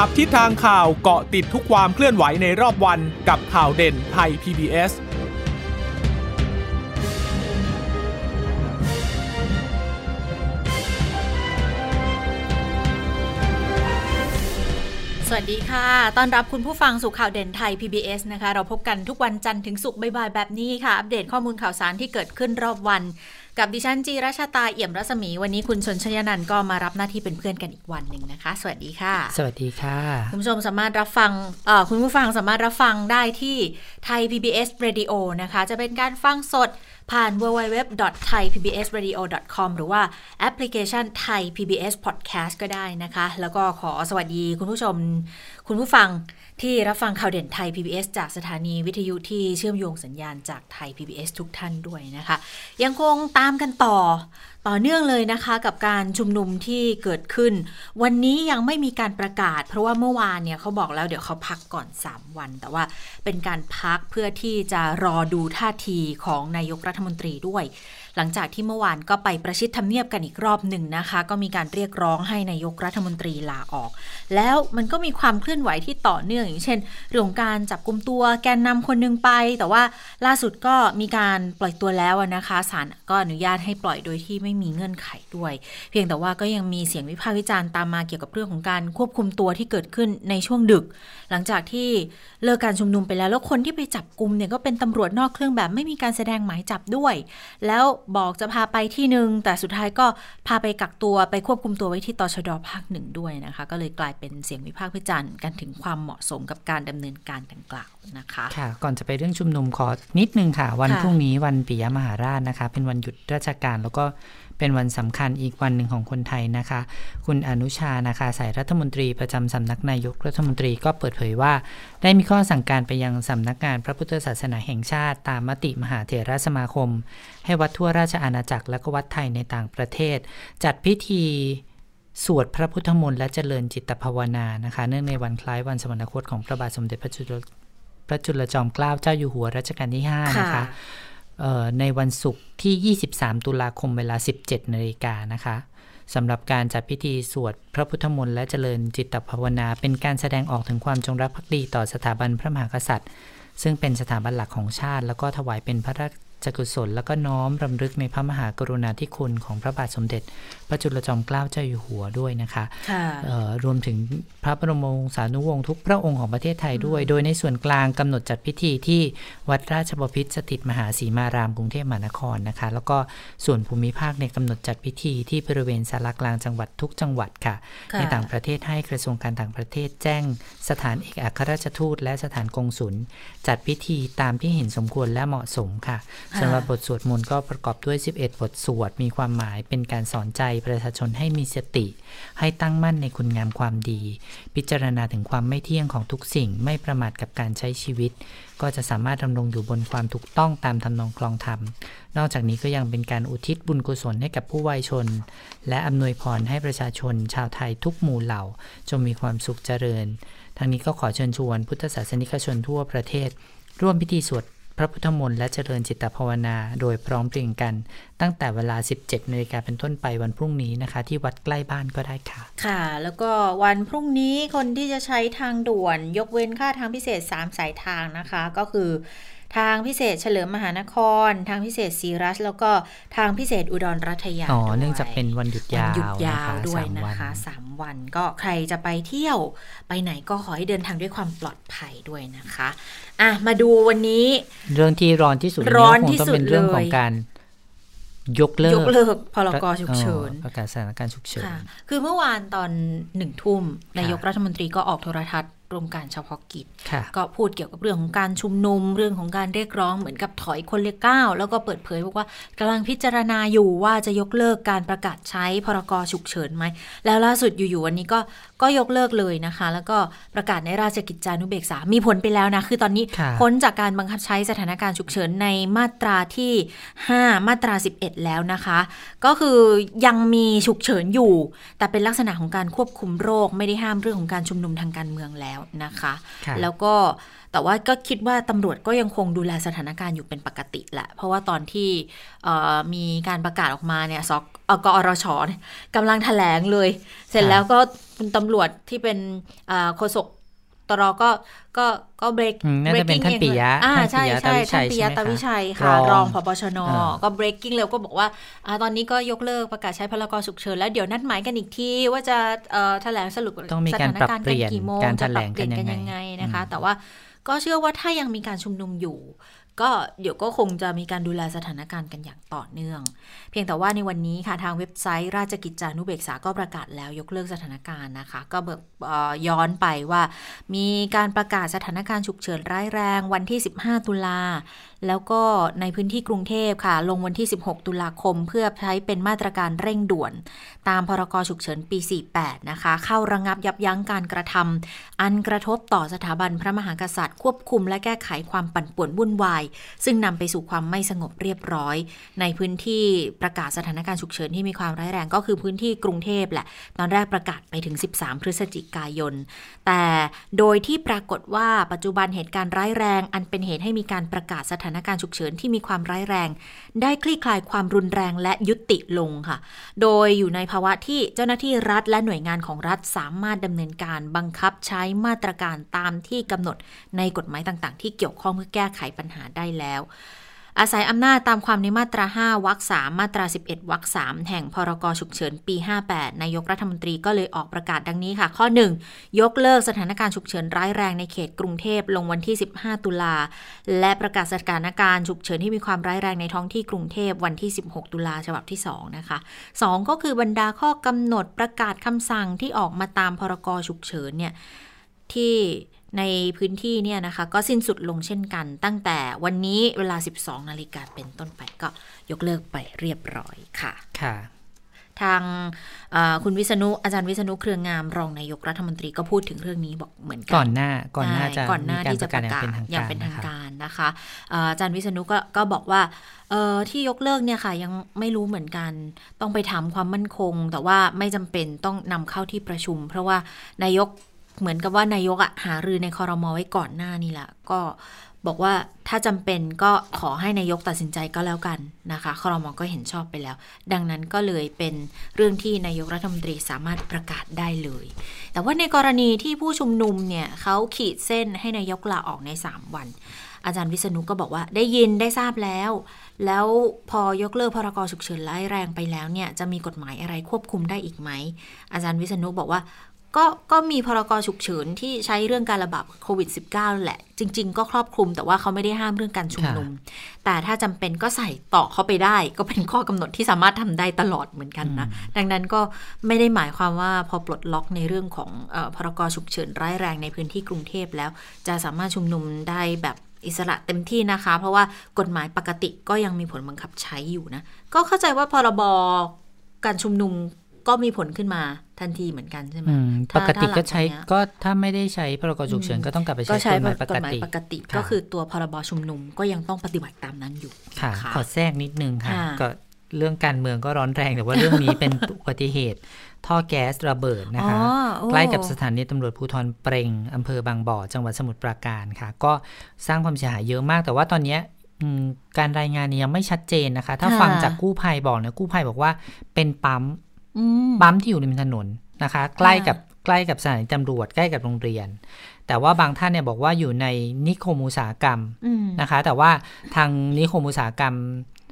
จับทิศทางข่าวเกาะติดทุกความเคลื่อนไหวในรอบวันกับข่าวเด่นไทย PBS สวัสดีค่ะ ต้อนรับคุณผู้ฟังสู่ข่าวเด่นไทย PBS นะคะ เราพบกันทุกวันจันทร์ถึงศุกร์บ่ายๆแบบนี้ค่ะ อัปเดตข้อมูลข่าวสารที่เกิดขึ้นรอบวัน กับดิฉันจีราชาตาเอี่ยมรัศมี วันนี้คุณชนชยนันท์ก็มารับหน้าที่เป็นเพื่อนกันอีกวันหนึ่งนะคะ สวัสดีค่ะ สวัสดีค่ะ คุณผู้ชมสามารถรับฟังเอ่อคุณผู้ฟังสามารถรับฟังได้ที่ไทย PBS Radio นะคะ จะเป็นการฟังสดผ่าน www.thaipbsradio.com หรือว่าแอปพลิเคชัน Thai PBS Podcast ก็ได้นะคะ แล้วก็ขอสวัสดีคุณผู้ชม คุณผู้ฟัง ที่รับฟังข่าวเด่นไทย PBS จากสถานีวิทยุที่เชื่อมโยงสัญญาณจากไทย PBS ทุกท่านด้วยนะคะ ยังคงตามกันต่อต่อเนื่องเลยนะคะกับการชุมนุมที่เกิดขึ้น วันนี้ยังไม่มีการประกาศ เพราะว่าเมื่อวานเนี่ยเขาบอกแล้วเดี๋ยวเขาพักก่อน 3 วัน แต่ว่าเป็นการพักเพื่อที่จะรอดูท่าทีของนายกรัฐมนตรีด้วย หลังจากที่เมื่อวานก็ไปประชิดทำเนียบกันอีกรอบหนึ่งนะคะ ก็มีการเรียกร้องให้นายกรัฐมนตรีลาออก แล้วมันก็มีความเคลื่อนไหวที่ต่อเนื่องอย่างเช่นเรื่องการจับกลุ่มตัวแกนนำคนหนึงไป แต่ว่าล่าสุดก็มีการปล่อยตัวแล้วนะคะศาลก็อนุญาตให้ปล่อยโดยที่ไม่มีเงื่อนไขด้วย เพียงแต่ว่าก็ยังมีเสียงวิพากษ์วิจารณ์ตามมาเกี่ยวกับเรื่องของการควบคุมตัวที่เกิดขึ้นในช่วงดึก หลังจากที่เลิกการชุมนุมไปแล้วแล้วคนที่ไปจับกลุ่มเนี่ยก็เป็นตำรวจนอกเครื่องแบบไม่มีการแสดงหมายจับด้วย แล้วบอกจะพาไปที่หนึ่งแต่สุดท้ายก็พาไปกักตัวไปควบคุมตัวไว้ที่ตชดภาคหนึ่งด้วยนะคะ ก็เลยกลายเป็นเสียงวิพากษ์วิจารณ์กันถึงความเหมาะสมกับการดำเนินการดังกล่าวนะคะค่ะ ก่อนจะไปเรื่องชุมนุมขอนิดนึงค่ะ วันค่ะพรุ่งนี้วันปิยมหาราชนะคะ เป็นวันหยุดราชการแล้วก็ เป็นวันสำคัญอีกวันหนึ่งของคนไทยนะคะ คุณอนุชานะคะสายรัฐมนตรีประจำสำนักนายกรัฐมนตรีก็เปิดเผยว่า ได้มีข้อสั่งการไปยังสำนักงานพระพุทธศาสนาแห่งชาติ ตามมติมหาเถรสมาคม ให้วัดทั่วราชอาณาจักรและก็วัดไทยในต่างประเทศ จัดพิธีสวดพระพุทธมนต์และเจริญจิตภาวนานะคะ เนื่องในวันคล้ายวันสวรรคตของพระบาทสมเด็จพระจุลพระจุลจอมเกล้าเจ้าอยู่หัวรัชกาลที่ 5 นะคะคะ ในวันศุกร์ที่ 23 ตุลาคมเวลา 17นาฬิกานะคะสำหรับการจัดพิธีสวดพระพุทธมนต์และเจริญจิตภาวนา เป็นการแสดงออกถึงความจงรักภักดีต่อสถาบันพระมหากษัตริย์ ซึ่งเป็นสถาบันหลักของชาติ แล้วก็ถวายเป็นพระราช กุศลแล้วก็น้อมรำลึกในพระมหากรุณาธิคุณของพระบาทสมเด็จ พระจุลจอมเกล้าเจ้าอยู่หัวด้วยนะคะค่ะเอ่อรวมถึงพระบรมวงศานุวงศ์ทุกพระองค์ของประเทศไทยด้วย โดยในส่วนกลางกำหนดจัดพิธีที่วัดราชบพิตรสถิตมหาสีมารามกรุงเทพมหานครนะคะ แล้วก็ส่วนภูมิภาคในยกำหนดจัดพิธีที่บริเวณสารกลางจังหวัดทุกจังหวัดค่ะค่ะ ในต่างประเทศให้กระทรวงการต่างประเทศแจ้ง สถานเอกอัครราชทูต และสถานกงสุลจัดพิธีตามที่เห็นสมควรและเหมาะสมค่ะค่ะ สำหรับบทสวดมนต์ก็ประกอบด้วย 11 บทสวด มีความหมายเป็นการสอนใจประชาชนให้มีสติ ให้ตั้งมั่นในคุณงามความดี พิจารณาถึงความไม่เที่ยงของทุกสิ่งไม่ประมาทกับการใช้ชีวิต ก็จะสามารถดำรงอยู่บนความถูกต้องตามทำนองคลองธรรม นอกจากนี้ก็ยังเป็นการอุทิศบุญกุศลให้กับผู้วัยชน และอำนวยพรให้ประชาชน ชาวไทยทุกหมู่เหล่าจงมีความสุขเจริญทางนี้ก็ขอเชิญชวนพุทธศาสนิกชนทั่วประเทศ ร่วมพิธีสวด พระพุทธมนต์และเจริญจิตภาวนา โดยพร้อมเพรียงกัน ตั้งแต่เวลา 17นาฬิกาเป็นต้นไปวันพรุ่งนี้นะคะ ที่วัดใกล้บ้านก็ได้ค่ะ ค่ะ แล้วก็วันพรุ่งนี้คนที่จะใช้ทางด่วน ยกเว้นค่าทางพิเศษ 3 สายทางนะคะ ก็คือ ทางพิเศษเฉลิมมหานคร ทางพิเศษศรีรัชแล้วก็ทางพิเศษอุดรรัฐยาอ๋อด้วยเนื่องจากเป็นวันหยุดวันยาวหยุดยาวนะคะด้วยสามนะวันคะสามวันก็ใครจะไปเที่ยวไปไหนก็ขอให้เดินทางด้วยความปลอดภัยด้วยนะคะอะมาดูวันนี้ เรื่องที่ร้อนที่สุดร้อนคงที่ต้องสุดเป็นเรื่องของเลยการยกเลิกยกเลิกพรกฉุกเฉินออประกาศสถานการณ์ฉุกเฉินค่ะคือเมื่อวานตอนหนึ่งทุ่มค่ะนายกรัฐมนตรีก็ออกโทรทัศน์ รวมการเฉพาะกิจค่ะก็พูดเกี่ยวกับเรื่องของการชุมนุม เรื่องของการเรียกร้องเหมือนกับถอยคนเรียกก้าวแล้วก็เปิดเผยบอกว่ากำลังพิจารณาอยู่ว่าจะยกเลิกการประกาศใช้พรกฉุกเฉินไหม แล้วล่าสุดอยู่ๆวันนี้ก็ก็ยกเลิกเลยนะคะ แล้วก็ประกาศในราชกิจจานุเบกษา มีผลไปแล้วนะ คือตอนนี้ค่ะพ้นจากการบังคับใช้สถานการณ์ฉุกเฉินในมาตราที่ 5 มาตรา 11 แล้วนะคะ ก็คือยังมีฉุกเฉินอยู่ แต่เป็นลักษณะของการควบคุมโรค ไม่ได้ห้ามเรื่องของการชุมนุมทางการเมืองแล้วนะคะค่ะแล้วก็แต่ว่าก็คิดว่าตำรวจก็ยังคงดูแลสถานการณ์อยู่เป็นปกติแหละ เพราะว่าตอนที่เอ่อมีการประกาศออกมาเนี่ยสกเอ่อกอรชเนี่ยกำลังแถลงเลย เสร็จแล้วก็ คุณตำรวจที่เป็นโฆษกตรก็ก็ก็เบรกน่าจะเป็นท่านปิยะอ่าท่านใช่ปิยะใช่ตาวิชัท่านยปิยะใช่ไหมตาวิชัยรค่ะองรองพบชนอ่าก็ breaking เร็วก็บอกว่าอ่า ตอนนี้ก็ยกเลิกประกาศใช้พรกฉุกเฉินแล้วเดี๋ยวนัดหมายกันอีกที ว่าจะเอ่อแถลงสรุปต้องมีสการถานปรับการณ์เปลี่ยนกี่โมงการแถจะลปรับงเปกัลี่นยนยักันงไงยังไงนะคะอืมแต่ว่าก็เชื่อว่าถ้ายังมีการชุมนุมอยู่ ก็เดี๋ยวก็คงจะมีการดูแลสถานการณ์กันอย่างต่อเนื่อง เพียงแต่ว่าในวันนี้ค่ะทางเว็บไซต์ ราชกิจจานุเบกษาก็ประกาศแล้วยกเลิกสถานการณ์นะคะ ก็เบิกย้อนไปว่า มีการประกาศสถานการณ์ฉุกเฉินร้ายแรงวันที่ 15 ตุลา แล้วก็ในพื้นที่กรุงเทพค่ะ ลงวันที่ 16 ตุลาคม เพื่อใช้เป็นมาตรการเร่งด่วน ตามพรกฉุกเฉินปี 48 นะคะ เข้าระงับยับยั้งการกระทำอันกระทบต่อสถาบันพระมหากษัตริย์ ควบคุมและแก้ไขความปั่นป่วนวุ่นวาย ซึ่งนำไปสู่ความไม่สงบเรียบร้อย ในพื้นที่ประกาศสถานการณ์ฉุกเฉินที่มีความร้ายแรงก็คือพื้นที่กรุงเทพแหละ ตอนแรกประกาศไปถึง 13 พฤศจิกายน แต่โดยที่ปรากฏว่าปัจจุบันเหตุการณ์ร้ายแรง อันเป็นเหตุให้มีการประกาศสถานการณ์ฉุกเฉินที่มีความร้ายแรง ได้คลี่คลายความรุนแรงและยุติลงค่ะ โดยอยู่ในภาวะที่เจ้าหน้าที่รัฐและหน่วยงานของรัฐสามารถดำเนินการบังคับใช้มาตรการตามที่กำหนดในกฎหมายต่างๆ ที่เกี่ยวข้องเพื่อแก้ไขปัญหาได้แล้ว อาศัยอำนาจตามความในมาตรา 5วรรค3มาตรา 11วรรค3แห่งพรกฉุกเฉินปี 58 นายกรัฐมนตรีก็เลยออกประกาศดังนี้ค่ะ ข้อ 1 ยกเลิกสถานการณ์ฉุกเฉินร้ายแรงในเขตกรุงเทพลงวันที่ 15 ตุลา และประกาศสถานการณ์ฉุกเฉินที่มีความร้ายแรงในท้องที่กรุงเทพวันที่ 16 ตุลาฉบับที่ 2 นะคะ 2 ก็คือบรรดาข้อกำหนดประกาศคำสั่งที่ออกมาตามพรกฉุกเฉินเนี่ยที่ ในพื้นที่เนี่ยนะคะ ก็สิ้นสุดลงเช่นกันตั้งแต่วันนี้เวลา 12 นาฬิกาเป็นต้นไปก็ยกเลิกไปเรียบร้อยค่ะค่ะ ทางเอ่อคุณวิษณุอาจารย์วิษณุเครืองามรองนายกรัฐมนตรีก็พูดถึงเรื่องนี้บอกเหมือนกัก่อนหน้าก่อนหน้าใช่จะก่อนหน้ามีการที่ปจะระปกาศระอย่างกาศเป็นทางอย่างการเป็นทางนะครับการนะคะเอ่ออาจารย์วิษณุก็ก็บอกว่าเอ่อที่ยกเลิกเนี่ยค่ะยังไม่รู้เหมือนกัน ต้องไปถามความมั่นคง แต่ว่าไม่จำเป็นต้องนำเข้าที่ประชุม เพราะว่านายก เหมือนกับว่านายกอะหารือในคอรมอไว้ก่อนหน้านี่แหละก็บอกว่าถ้าจำเป็นก็ขอให้นายกตัดสินใจก็แล้วกันนะคะคอรมอก็เห็นชอบไปแล้ว ดังนั้นก็เลยเป็นเรื่องที่นายกรัฐมนตรีสามารถประกาศได้เลย แต่ว่าในกรณีที่ผู้ชุมนุมเนี่ยเขาขีดเส้นให้นายกลาออกใน 3 วัน อาจารย์วิษณุก็บอกว่าได้ยินได้ทราบแล้ว แล้วพอยกเลิกพรกฉุกเฉินร้ายแรงไปแล้วเนี่ยจะมีกฎหมายอะไรควบคุมได้อีกไหมอาจารย์วิษณุบอกว่า ก็ก็มีพรกฉุกเฉินที่ใช้เรื่องการระบาดโควิด -19 แหละ จริง ๆ ก็ครอบคลุมแต่ว่าเขาไม่ได้ห้ามเรื่องการชุมนุม แต่ถ้าจำเป็นก็ใส่ต่อเข้าไปได้ ก็เป็นข้อกำหนดที่สามารถทำได้ตลอดเหมือนกันนะ ดังนั้นก็ไม่ได้หมายความว่าพอปลดล็อกในเรื่องของเออพรกฉุกเฉินร้ายแรงในพื้นที่กรุงเทพแล้ว จะสามารถชุมนุมได้แบบอิสระเต็มที่นะคะ เพราะว่ากฎหมายปกติก็ยังมีผลบังคับใช้อยู่นะก็เข้าใจว่าพรบการชุมนุมก็มีผลขึ้นมา ทันทีเหมือนกันใช่ไหมอืมถ้าปกติถ้าหลังก็ใช้จากเนี้ยก็ถ้าไม่ได้ใช้พรกฉุกเฉินก็ต้องกลับไปก็ใช้ใช้กฎหมายปกกฎหมายติปกติค่ะก็คือตัวพรบชุมนุมก็ยังต้องปฏิบัติตามนั้นอยู่ค่ะค่ะขอแทรกนิดนึงค่ะค่ะ ก็เรื่องการเมืองก็ร้อนแรงแต่ว่าเรื่องนี้เป็นอุบัติเหตุ ท่อแก๊สระเบิดนะคะอ๋อโอ้ใกล้กับสถานีตำรวจภูธรเปรงอำเภอบางบ่อ จังหวัดสมุทรปราการค่ะ ก็สร้างความเสียหายเยอะมาก แต่ว่าตอนเนี้ยอืมการรายงานนี้ยังไม่ชัดเจนนะคะ ถ้าค่ะฟังจากกู้ภัยบอกเนี่ยกู้ภัยบอกว่าเป็นปั๊มอืม ปั๊มที่อยู่ริมถนนนะคะ ใกล้กับใกล้กับสถานีตำรวจใกล้กับโรงเรียน แต่ว่าบางท่านเนี่ยบอกว่าอยู่ในนิคมอุตสาหกรรมอืมนะคะ แต่ว่าทางนิคมอุตสาหกรรม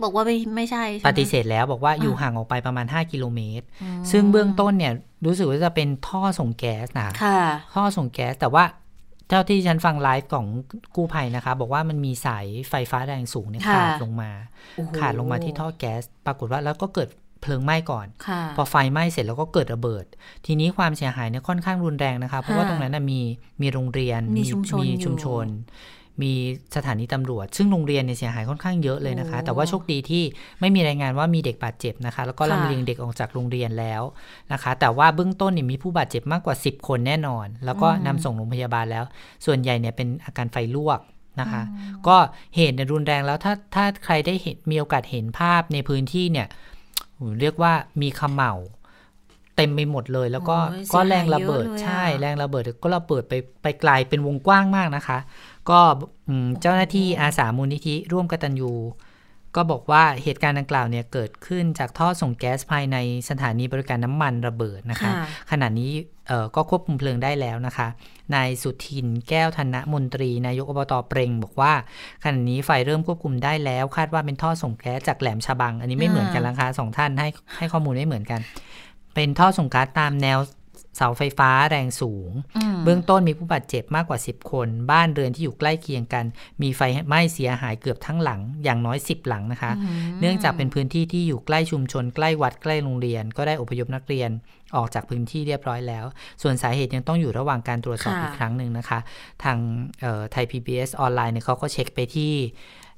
บอกว่าไม่ไม่ใช่ใช่ไหมปฏิเสธแล้วบอกว่าอ่าอยู่ห่างออกไปประมาณ 5 กิโลเมตรอืมซึ่งเบื้องต้นเนี่ยรู้สึกว่าจะเป็นท่อส่งแก๊สนะค่ะท่อส่งแก๊สแต่ว่าเจ้าที่ฉันฟังไลฟ์ของกู้ภัยนะคะ บอกว่ามันมีสายไฟฟ้าแรงสูงเนี่ยค่ะขาดลงมาโอ้โหขาดลงมาที่ท่อแก๊ส ปรากฏว่าแล้วก็เกิด เพลิงไหม้ก่อนค่ะพอไฟไหม้เสร็จแล้วก็เกิดระเบิด ทีนี้ความเสียหายเนี่ยค่อนข้างรุนแรงนะคะ เพราะว่าค่ะตรงนั้นนะมีมีโรงเรียนมีชุมชนมีอยู่ชุมชน มีสถานีตำรวจ ซึ่งโรงเรียนเนี่ยเสียหายค่อนข้างเยอะเลยนะคะโอ้แต่ว่าโชคดีที่ไม่มีรายงานว่ามีเด็กบาดเจ็บนะคะ แล้วก็ค่ะลำเลียงเด็กออกจากโรงเรียนแล้วนะคะ แต่ว่าเบื้องต้นเนี่ยมีผู้บาดเจ็บมากกว่า 10 คนแน่นอน แล้วก็นำส่งโรงพยาบาลแล้ว ส่วนใหญ่เนี่ยเป็นอาการไฟลวกนะคะก็เหตุเนี่ยรุนแรงแล้วถ้าถ้าใครได้เห็นมีโอกาสเห็นภาพในพื้นที่เนี่ยโอ้โห เรียกว่ามีเขม่าเต็มไปหมดเลย แล้วก็โอ้ยก็เสียหายแรงระเบิดเยอะเลยอะใช่ แรงระเบิดก็ระเบิดไปไปไกลเป็นวงกว้างมากนะคะ ก็อืมเจ้าหน้าที่อาสามูลนิธิร่วมกตัญญู ก็บอกว่าเหตุการณ์ดังกล่าวเนี่ยเกิดขึ้นจากท่อส่งแก๊สภายในสถานีบริการน้ำมันระเบิดนะคะค่ะขณะนี้เอ่อก็ควบคุมเพลิงได้แล้วนะคะ นายสุทินแก้วธนมนตรี นายกอบตเปรงบอกว่าขณะนี้ไฟเริ่มควบคุมได้แล้ว คาดว่าเป็นท่อส่งแก๊สจากแหลมฉบัง อันนี้ไม่เหมือนกันนะคะสองท่านให้ให้ข้อมูลไม่เหมือนกัน เป็นท่อส่งก๊าซตามแนว เสาไฟฟ้าแรงสูงมเบื้องต้นมีผู้บาดเจ็บมากกว่า 10 คน บ้านเรือนที่อยู่ใกล้เคียงกัน มีไฟไหม้เสียหายเกือบทั้งหลัง อย่างน้อย 10 หลังนะคะ เนื่องจากเป็นพื้นที่ที่อยู่ใกล้ชุมชน ใกล้วัดใกล้โรงเรียน ก็ได้อพยพนักเรียนออกจากพื้นที่เรียบร้อยแล้ว ส่วนสาเหตุยังต้องอยู่ระหว่างการตรวจสอบค่ะอีกครั้งหนึ่งนะคะ ทางไทย PBS ออนไลน์เนี่ยเขาก็เช็คไปที่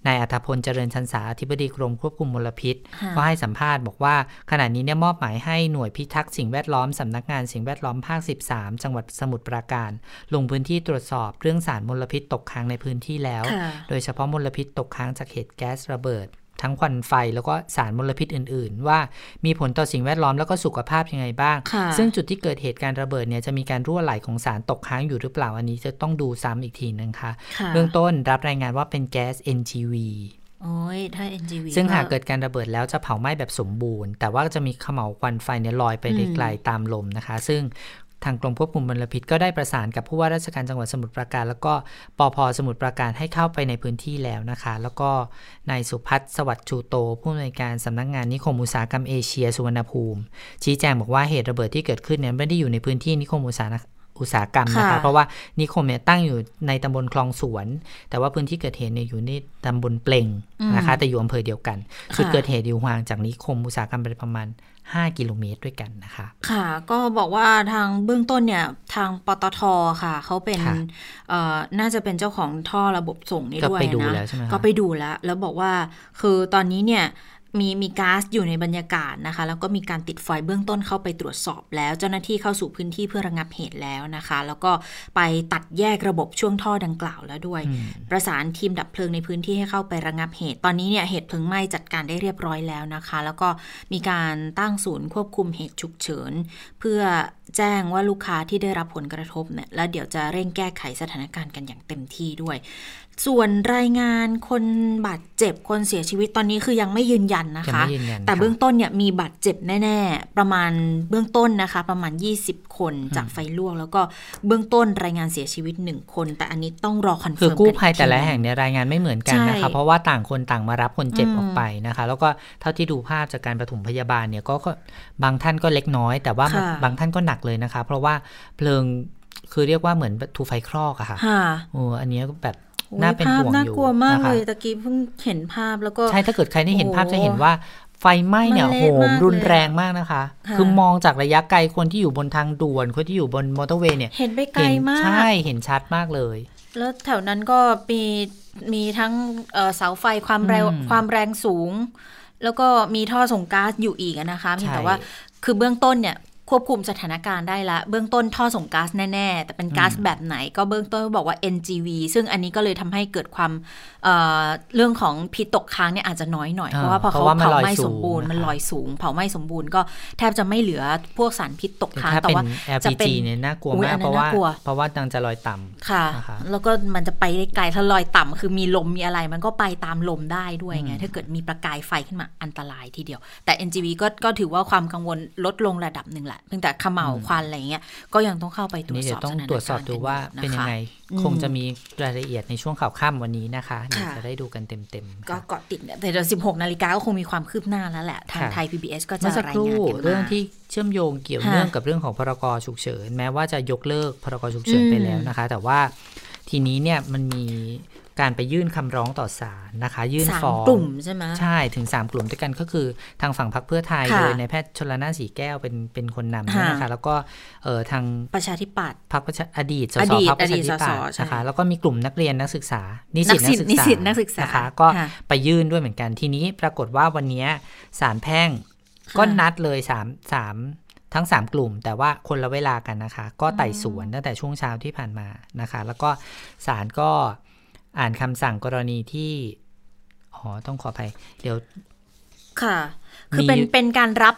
นายอัธพลเจริญชันษาอธิบดีกรมควบคุมมลพิษค่ะก็ให้สัมภาษณ์บอกว่า ขณะนี้เนี่ยมอบหมายให้หน่วยพิทักษ์สิ่งแวดล้อมสำนักงานสิ่งแวดล้อมภาค 13 จังหวัดสมุทรปราการ ลงพื้นที่ตรวจสอบเรื่องสารมลพิษตกค้างในพื้นที่แล้วค่ะโดยเฉพาะมลพิษตกค้างจากเหตุแก๊สระเบิด ทั้งควันไฟแล้วก็สารมลพิษอื่น ๆ ว่ามีผลต่อสิ่งแวดล้อมแล้วก็สุขภาพยังไงบ้างค่ะซึ่งจุดที่เกิดเหตุการณ์ระเบิดเนี่ยจะมีการรั่วไหลของสารตกค้างอยู่หรือเปล่าอันนี้จะต้องดูซ้ำอีกทีนึงค่ะค่ะเบื้องต้นรับรายงานว่าเป็นแก๊ส NGV โอ้ยถ้า NGV ซึ่งหากเกิดการระเบิดแล้วจะเผาไหม้แบบสมบูรณ์ แต่ว่าจะมีเขม่าวควันไฟเนี่ยลอยไปได้ไกลตามลมนะคะ ซึ่ง ทางกรมควบคุมมลพิษก็ได้ประสานกับผู้ว่าราชการจังหวัดสมุทรปราการ แล้วก็ปอพสมุทรปราการให้เข้าไปในพื้นที่แล้วนะคะ แล้วก็นายสุพัฒน์สวัสดิ์ชูโต ผู้อำนวยการสำนักงานนิคมอุตสาหกรรมเอเชียสุวรรณภูมิ ชี้แจงบอกว่าเหตุระเบิดที่เกิดขึ้นเนี่ยไม่ได้อยู่ในพื้นที่นิคมอุตสาหอุตสาหกรรมนะคะค่ะเพราะว่านิคมเนี่ยตั้งอยู่ในตำบลคลองสวน แต่ว่าพื้นที่เกิดเหตุเนี่ยอยู่ในตำบลเปล่งนะคะ แต่อยู่อำเภอเดียวกันจุดเกิดเหตุอยู่ห่างจากนิคมอุตสาหกรรมไปประมาณ 5 กิโลเมตรด้วยกันนะคะ ค่ะ ก็บอกว่าทางเบื้องต้นเนี่ย ทางปตทค่ะ เขาเป็นค่ะเอ่อน่าจะเป็นเจ้าของท่อระบบส่งนี้ก็ด้วยไปดูนะแล้วใช่ไหมคะก็ไปดูแล้ว แล้วบอกว่าคือตอนนี้เนี่ย มีมีก๊าซอยู่ในบรรยากาศนะคะ แล้วก็มีการติดไฟเบื้องต้นเข้าไปตรวจสอบแล้ว เจ้าหน้าที่เข้าสู่พื้นที่เพื่อระงับเหตุแล้วนะคะ แล้วก็ไปตัดแยกระบบช่วงท่อดังกล่าวแล้วด้วยอืมประสานทีมดับเพลิงในพื้นที่ให้เข้าไประงับเหตุ ตอนนี้เนี่ยเหตุเพลิงไหม้จัดการได้เรียบร้อยแล้วนะคะ แล้วก็มีการตั้งศูนย์ควบคุมเหตุฉุกเฉิน เพื่อ แจ้งว่าลูกค้าที่ได้รับผลกระทบเนี่ยแล้วเดี๋ยวจะเร่งแก้ไขสถานการณ์กันอย่างเต็มที่ด้วย ส่วนรายงานคนบาดเจ็บคนเสียชีวิตตอนนี้คือยังไม่ยืนยันนะยังคะไม่ยืนยันแต่ค่ะเบื้องต้นเนี่ยมีบาดเจ็บแน่ ๆ ประมาณเบื้องต้นนะคะ ประมาณ 20 คนจากไฟลวก แล้วก็เบื้องต้นรายงานเสียชีวิต 1 คน แต่อันนี้ต้องรอ confirm กันอีกที คือกู้ภัยแต่ละแห่งเนี่ยรายงานไม่เหมือนกันนะคะใช่เพราะว่าต่างคนต่างมารับคนเจ็บอืมออกไปนะคะ แล้วก็เท่าที่ดูภาพจากการปฐมพยาบาลเนี่ยก็ก็บางท่านก็เล็กน้อย แต่ว่าค่ะบางท่านก็หนักเลยนะคะ เพราะว่าเพลิงคือเรียกว่าเหมือนถูกไฟคลอกอะค่ะค่ะโอ้อันเนี้ยแบบโอ้ยน่าเป็นภาพห่วงน่าอยู่กลัวมากนะคะเลยตะกี้เพิ่งเห็นภาพแล้วก็ใช่ถ้าเกิดใครได้เห็นภาพโอ้จะเห็นว่าไฟไหม้เนี่ยมันโหเละมมากรุนเลยแรงมากนะคะค่ะคือมองจากระยะไกลคนที่อยู่บนทางด่วนคนที่อยู่บนมอเตอร์เวย์เนี่ย เห็นไปไกลเห็นมาก ใช่เห็นชัดมากเลย แล้วแถวนั้นก็มีมีทั้งเอ่อเสาไฟความแรงอืมความแรงสูง แล้วก็มีท่อส่งก๊าซอยู่อีกอะนะคะเพียงใช่แต่ว่าคือเบื้องต้นเนี่ย ควบคุมสถานการณ์ได้ละ เบื้องต้นท่อส่งก๊าซแน่ ๆ แต่เป็นก๊าซแบบไหนก็เบื้องต้นก็บอกว่า NGV ซึ่งอันนี้ก็เลยทำให้เกิดความเอ่อเรื่องของพิษตกค้างเนี่ยอาจจะน้อยหน่อย เพราะว่าพอเพเขาราะว่ามันเผาลอยไหม้สูสงมบูรณ์นะคะมันลอยสูง เผาไหม้สมบูรณ์ก็แทบจะไม่เหลือพวกสารพิษตกค้างถ้าแต่เป็นว่าจะเป็ LPG นเนี่ยน่ากลัวอุ๊ยมาอักนเพนั้นราะว่าน่ากลัวเพราะว่านางจะลอยต่ำค่ะนะคะแล้วก็มันจะไปได้ไกลถ้าลอยต่ำคือมีลมมีอะไร มันก็ไปตามลมได้ด้วยไงถ้าเกิดมีประกายไฟขึ้นมาอันตรายทีเดียว แต่ NGV ก็ก็ถือว่าความกังวลลดลงระดับหนึ่งแหละเพียงแต่เขม่าวควันอะไรเงี้ยก็ยังต้องเข้าไปตรวนี่จเดี๋สยอบวต้องสถานตรวจสอบการณ์ดูว่ากัเป็นอยู่ยังนะคะไงอืมคงจะมีรายละเอียดในช่วงข่าวค่ำวันนี้นะคะเดี๋ยวค่ะจะได้ดูกันเต็มๆ ก็ค่ะเกาะติดเนี่ยแต่เดี๋ยว16 นาฬิกาก็คงมีความคืบหน้าแล้วแหละ ทางค่ะไทย PBS ก็จะเมื่อสักราคยงารู่นกันมาเรื่องที่เชื่อมโยงเกี่ยวค่ะเนื่องกับเรื่องของพรกฉุกเฉิน แม้ว่าจะยกเลิกพรกฉุกเฉินอืมไปแล้วนะคะ แต่ว่าทีนี้เนี่ยมันมี การไปยื่นคำร้องต่อศาลนะคะ ยื่นสามฟ้องกลุ่มใช่ไหมใช่ถึง 3 กลุ่มด้วยกันก็คือทางฝั่งพรรคเพื่อไทยค่ะโดยนายแพทย์ชลนานสีแก้วเป็นเป็นคนนำค่ะนะคะ แล้วก็เออทางประชาธิปัตย์พรรคประชาอดีตสอสดีตพรรคประชาธิอดีตปัตสย์สใช่นะคะแล้วก็มีกลุ่มนักเรียนนักศึกษา นิสิตนักสิทธิ์นิสิตนักศึกษานะคะก็ค่ะไปยื่นด้วยเหมือนกันทีนี้ปรากฏว่าวันเนี้ยศาลแพ่งก็นัดเลยสามสามทั้ง 3 กลุ่มแต่ว่าคนละเวลากันนะคะ ก็ไต่สวนตั้งแต่ช่วงเช้าที่ผ่านมานะคะ แล้วก็ศาลก็ อ่านคำสั่งกรณีที่ อ๋อ ต้องขออภัย เดี๋ยว ค่ะ คือมีเป็นเป็นการรับ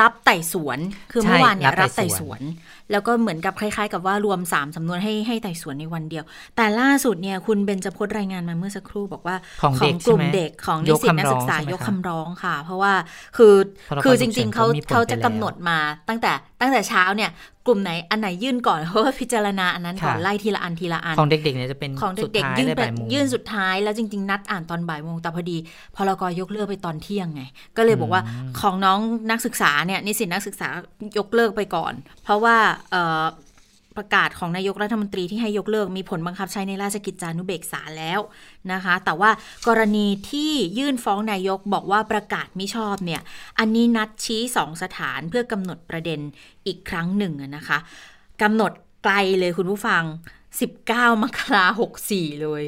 รับไต่สวน คือใช่เมื่อวานเนี่ยรัรับบไต่ไต่สสววนนแล้วก็เหมือนกับคล้ายๆ กับว่ารวม3สำนวนให้ให้ไต่สวนในวันเดียว แต่ล่าสุดเนี่ยคุณเบญจพจน์รายงานมาเมื่อสักครู่บอกว่าของเด็กกลุ่มใช่ไหมเด็กของนิยกสิตนักคำร้องศึกษาใช่ไหมยกคะคำร้องค่ะ เพราะว่าคือพรกคือจฉุกเฉิรินงๆเขาเขามีผลเขาจะไปแล้วกำหนดมาตั้งแต่ตั้งแต่เช้าเนี่ย กลุ่มไหนอันไหนยื่นก่อนเพราะว่าพิจารณาอันนั้นก่อนค่ะไล่ทีละอันทีละอันของเด็กๆเนี่ยจะเป็นของสุดเด็กท้ายๆยื่นเลยไปบ่ายโมงยื่นสุดท้ายแล้วจริง ๆ นัดอ่านตอนบ่ายโมงแต่พอดีพรกยกเลิกไปตอนเที่ยงไง ก็เลยบอกว่าของน้องนักศึกษาเนี่ยนิสิตนักศึกษายกเลิกไปก่อน เพราะว่าเอ่อ ประกาศของนายกรัฐมนตรีที่ให้ยกเลิกมีผลบังคับใช้ในราชกิจจานุเบกษาแล้วนะคะ แต่ว่ากรณีที่ยื่นฟ้องนายกบอกว่าประกาศไม่ชอบเนี่ย อันนี้นัดชี้สองสถานเพื่อกำหนดประเด็นอีกครั้งหนึ่งนะคะกำหนดไกลเลยคุณผู้ฟัง 19 มกราหกสี่เลย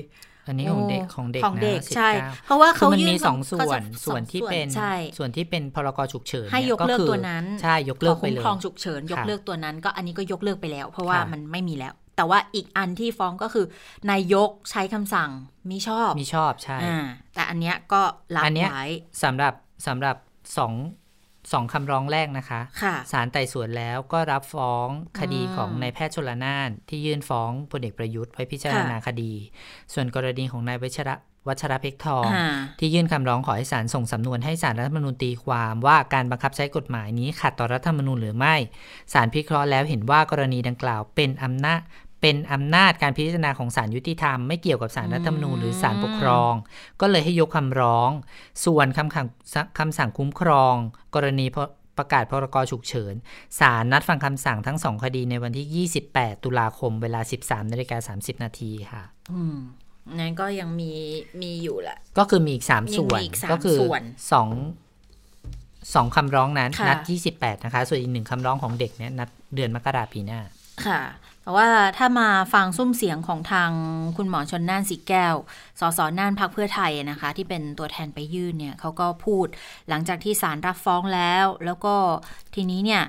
อันนี้ของเด็กของเด็กของเด็กนะใช่19เพราะว่าคือเขามันยื่มีนสองส่วนเขาจะส่วนที่เป็นใช่ส่วนที่เป็นพรกฉุกเฉินให้ยกเลิกคือตัวนั้นใช่ยกเลิกไปขอเลคุ้มยครองฉุกเฉินยกค่ะเลิกตัวนั้น ก็อันนี้ก็ยกเลิกไปแล้ว เพราะว่าค่ะมันไม่มีแล้ว แต่ว่าอีกอันที่ฟ้องก็คือนายกใช้คำสั่งมิชอบมีชอบใช่อ่าแต่อันเนี้ยก็รับอันเนี้ยไว้สำหรับสำหรับสอง สองคำร้องแรกนะคะค่ะศาลไต่สวนแล้วก็รับฟ้องคดีอืมของนายแพทย์ชลนานที่ยื่นฟ้องพลเอกประยุทธ์ไว้พิจารณาค่ะคดี ส่วนกรณีของนายวัชระวัชระเพชรทองอ่าที่ยื่นคำร้องขอให้ศาลส่งสำนวนให้ศาลรัฐธรรมนูญตีความว่าการบังคับใช้กฎหมายนี้ขัดต่อรัฐธรรมนูญหรือไม่ศาลพิเคราะห์แล้วเห็นว่ากรณีดังกล่าวเป็นอำนาจ เป็นอำนาจการพิจารณาของศาลยุติธรรมไม่เกี่ยวกับศาลรัฐธรรมนูญหรือศาลปกครอง ก็เลยให้ยกคำร้อง ส่วนคำขังคำสั่งคุ้มครอง กรณีประกาศพรกฉุกเฉินศาลนัดฟังคำสั่งทั้งสองคดีในวันที่ 28 ตุลาคมเวลา 13นาฬิกา30 นาทีค่ะอืมนั้นก็ยังมีมีอยู่แหละก็คือมีอีกสามยังมีส่วนอีกสามก็คือส่วนสองสองคำร้องนั้นค่ะนัด 28 นะคะ ส่วนอีกหนึ่งคำร้องของเด็กเนี่ยนัดเดือนมกราปีหน้าค่ะ แต่ว่าถ้ามาฟังซุ้มเสียงของทางคุณหมอชนน่านสีแก้ว สสน่านพักเพื่อไทยนะคะ ที่เป็นตัวแทนไปยื่นเนี่ยเขาก็พูดหลังจากที่ศาลรับฟ้องแล้ว แล้วก็ทีนี้เนี่ย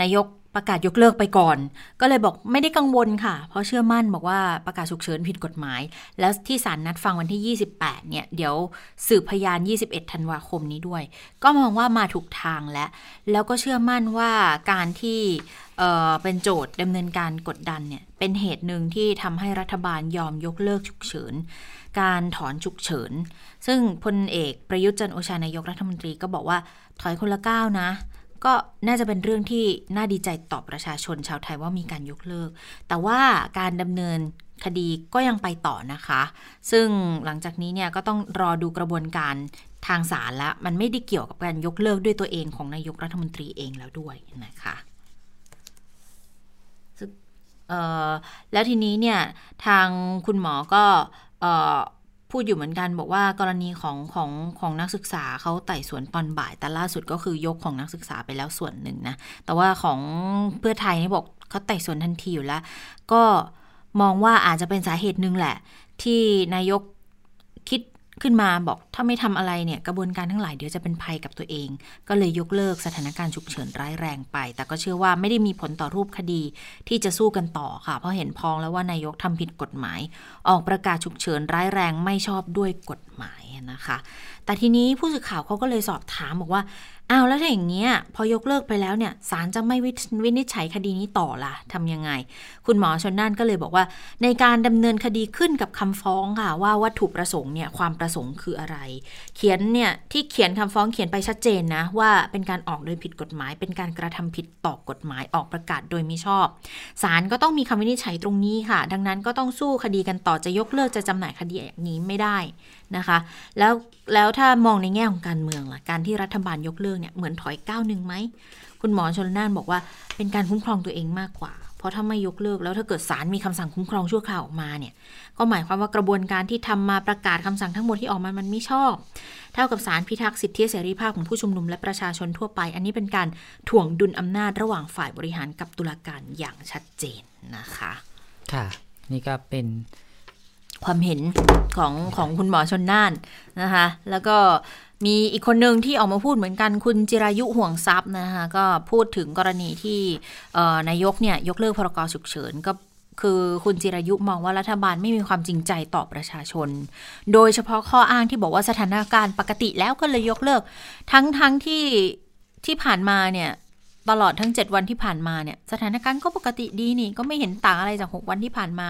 นายก ประกาศยกเลิกไปก่อน ก็เลยบอกไม่ได้กังวลค่ะ เพราะเชื่อมั่นบอกว่าประกาศฉุกเฉินผิดกฎหมาย แล้วที่ศาลนัดฟังวันที่ 28 เนี่ย เดี๋ยวสืบพยาน 21 ธันวาคมนี้ด้วย ก็มองว่ามาถูกทางแล้ว แล้วก็เชื่อมั่นว่าการที่เเป็นโจทย์ดำเนินการกดดันเนี่ย เป็นเหตุหนึ่งที่ทำให้รัฐบาลยอมยกเลิกฉุกเฉินการถอนฉุกเฉิน ซึ่งพลเอกประยุทธ์จันโอชานายกรัฐมนตรีก็บอกว่าถอยคนละก้าวนะ ก็น่าจะเป็นเรื่องที่น่าดีใจต่อประชาชนชาวไทยว่ามีการยกเลิก แต่ว่าการดำเนินคดีก็ยังไปต่อนะคะ ซึ่งหลังจากนี้เนี่ยก็ต้องรอดูกระบวนการทางศาลแล้วมันไม่ได้เกี่ยวกับการยกเลิกด้วยตัวเองของนายกรัฐมนตรีเองแล้วด้วยนะคะแล้วทีนี้เนี่ยทางคุณหมอก็ออ พูดอยู่เหมือนกันบอกว่ากรณีของของของนักศึกษาเขาไต่สวนตอนบ่าย แต่ล่าสุดก็คือยกของนักศึกษาไปแล้วส่วนหนึ่งนะ แต่ว่าของเพื่อไทยนี่บอกเขาไต่สวนทันทีอยู่แล้ว ก็มองว่าอาจจะเป็นสาเหตุหนึ่งแหละ ที่นายก ขึ้นมาบอกถ้าไม่ทำอะไรเนี่ยกระบวนการทั้งหลายเดี๋ยวจะเป็นภัยกับตัวเอง ก็เลยยกเลิกสถานการณ์ฉุกเฉินร้ายแรงไป แต่ก็เชื่อว่าไม่ได้มีผลต่อรูปคดีที่จะสู้กันต่อค่ะ เพราะเห็นพ้องแล้วว่านายกทำผิดกฎหมาย ออกประกาศฉุกเฉินร้ายแรงไม่ชอบด้วยกฎหมายนะคะ แต่ทีนี้ผู้สื่อข่าวเขาก็เลยสอบถามบอกว่า เอาแล้วถ้าอย่างเงี้ยพอยกเลิกไปแล้วเนี่ยศาลจะไม่วินิจฉัยคดีนี้ต่อละทำยังไง คุณหมอชนน่านก็เลยบอกว่า ในการดำเนินคดีขึ้นกับคำฟ้องค่ะ ว่าวัตถุประสงค์เนี่ยความประสงค์คืออะไร เขียนเนี่ยที่เขียนคำฟ้องเขียนไปชัดเจนนะ ว่าเป็นการออกโดยผิดกฎหมาย เป็นการกระทำผิดต่อกฎหมายออกประกาศโดยมิชอบศาลก็ต้องมีคำวินิจฉัยตรงนี้ค่ะ ดังนั้นก็ต้องสู้คดีกันต่อจะยกเลิกจะจำหน่ายคดีอย่างนี้ไม่ได้ นะคะ แล้วแล้วถ้ามองในแง่ของการเมืองล่ะ การที่รัฐบาลยกเลิกเนี่ยเหมือนถอยก้าวหนึ่งไหม คุณหมอชนน่านบอกว่าเป็นการคุ้มครองตัวเองมากกว่า เพราะถ้าไม่ยกเลิกแล้วถ้าเกิดศาลมีคำสั่งคุ้มครองชั่วคราวออกมาเนี่ย ก็หมายความว่ากระบวนการที่ทำมาประกาศคำสั่งทั้งหมดที่ออกมามันไม่ชอบ เท่ากับศาลพิทักษ์สิทธิเสรีภาพของผู้ชุมนุมและประชาชนทั่วไป อันนี้เป็นการถ่วงดุลอำนาจระหว่างฝ่ายบริหารกับตุลาการอย่างชัดเจนนะคะ ค่ะ นี่ก็เป็น ความเห็นของของคุณหมอชนน่านนะคะ แล้วก็มีอีกคนหนึ่งที่ออกมาพูดเหมือนกันคุณจิรายุห่วงทรัพย์นะคะก็พูดถึงกรณีที่นายกเนี่ยยกเลิกพรกฉุกเฉินก็คือคุณจิรายุมองว่ารัฐบาลไม่มีความจริงใจต่อประชาชน โดยเฉพาะข้ออ้างที่บอกว่าสถานการณ์ปกติแล้วก็เลยยกเลิก ทั้งทั้งที่ที่ผ่านมาเนี่ย ตลอดทั้ง 7 วันที่ผ่านมาเนี่ยสถานการณ์ก็ปกติดีนี่ก็ไม่เห็นต่างอะไรจาก 6 วันที่ผ่านมา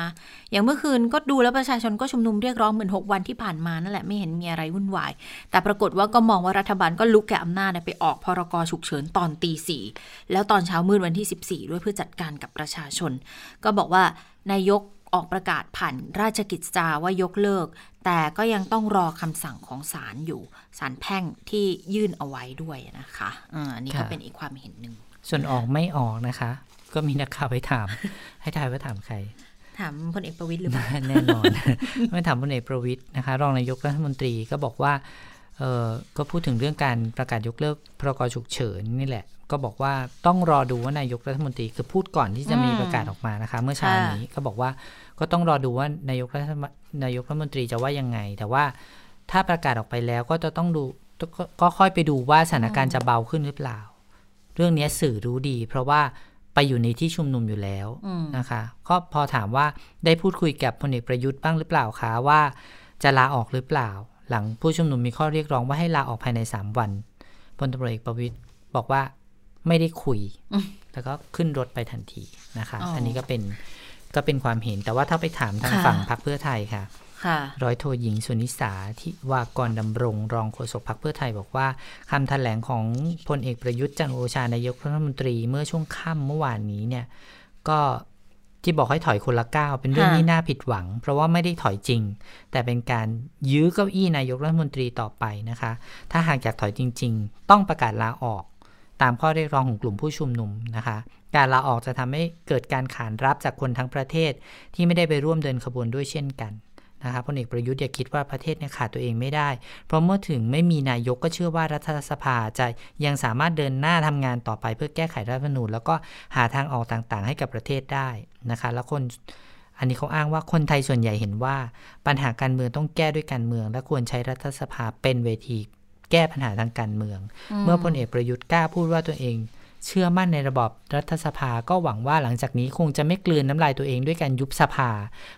อย่างเมื่อคืนก็ดูแล้วประชาชนก็ชุมนุมเรียกร้องเหมือน6วันที่ผ่านมานั่นแหละไม่เห็นมีอะไรวุ่นวาย แต่ปรากฏว่าก็มองว่ารัฐบาลก็ลุกแก่อำนาจไปออกพรกฉุกเฉินตอนตีสี่แล้วตอนเช้ามืดวันที่ 14 ด้วยเพื่อจัดการกับประชาชน ก็บอกว่านายก ออกประกาศผ่านราชกิจจาว่ายกเลิก แต่ก็ยังต้องรอคำสั่งของศาลอยู่ศาลแพ่งที่ยื่นเอาไว้ด้วยนะคะอันนี้ก็เป็นอีกความเห็นหนึ่ง ส่วนออกไม่ออกนะคะ ก็มีนักข่าวไปถาม ให้ทายว่าถามใคร ถามพลเอกประวิตยหรือเปล่าแน่นอน ไม่ถามพลเอกประวิตยนะคะ รองนายกรัฐมนตรีก็บอกว่า เออก็พูดถึงเรื่องการประกาศยกเลิกพรกฉุกเฉินนี่แหละ ก็บอกว่าต้องรอดูว่านายกรัฐมนตรีคือพูดก่อนที่จะมีประกาศออกมานะคะ เมื่อเช้านี้ก็บอกว่าก็ต้องรอดูว่านายกรัฐนายกรัฐมนตรีจะว่ายังไง แต่ว่าถ้าประกาศออกไปแล้วก็จะต้องดูก็ค่อยไปดูว่าสถานการณ์จะเบาขึ้นหรือเปล่า เรื่องนี้สื่อรู้ดี เพราะว่าไปอยู่ในที่ชุมนุมอยู่แล้วนะคะก็พอถามว่าได้พูดคุยกับพลเอกประยุทธ์บ้างหรือเปล่าคะว่าจะลาออกหรือเปล่า หลังผู้ชุมนุมมีข้อเรียกร้องว่าให้ลาออกภายในสามวันพลตำรวจเอกประวิตยบอกว่าไม่ได้คุย แล้วก็ขึ้นรถไปทันทีนะคะ อันนี้ก็เป็นก็เป็นความเห็นแต่ว่าถ้าไปถามทางฝั่งพรรคเพื่อไทยค่ะร้อยโทหญิงสุนิสาที่ว่ากรดำรงรองโฆษกพรรคเพื่อไทยบอกว่าคำแถลงของพลเอกประยุทธ์จันโอชานายกรัฐมนตรีเมื่อช่วงค่ำเมื่อวานนี้เนี่ย ก็ ที่บอกให้ถอยคนละก้าวเป็นเรื่องที่น่าผิดหวัง เพราะว่าไม่ได้ถอยจริง แต่เป็นการยื้อเก้าอี้นายกรัฐมนตรีต่อไปนะคะ ถ้าหากอยากถอยจริง ๆ ต้องประกาศลาออก ตามข้อเรียกร้องของกลุ่มผู้ชุมนุมนะคะ การลาออกจะทำให้เกิดการขานรับจากคนทั้งประเทศที่ไม่ได้ไปร่วมเดินขบวนด้วยเช่นกัน นะครับพลเอกประยุทธ์อย่าคิดว่าประเทศเนี่ยขาดตัวเองไม่ได้ เพราะเมื่อถึงไม่มีนายกก็เชื่อว่ารัฐสภาจะยังสามารถเดินหน้าทำงานต่อไปเพื่อแก้ไขรัฐธรรมนูญแล้วก็หาทางออกต่างๆ ให้กับประเทศได้นะคะแล้วคนอันนี้เขาอ้างว่าคนไทยส่วนใหญ่เห็นว่า ปัญหาการเมืองต้องแก้ด้วยการเมือง และควรใช้รัฐสภาเป็นเวที แก้ปัญหาทางการเมือง เมื่อพลเอกประยุทธ์กล้าพูดว่าตัวเอง เชื่อมั่นในระบอบรัฐสภาก็หวังว่าหลังจากนี้คงจะไม่กลืนน้ำลายตัวเองด้วยการยุบสภา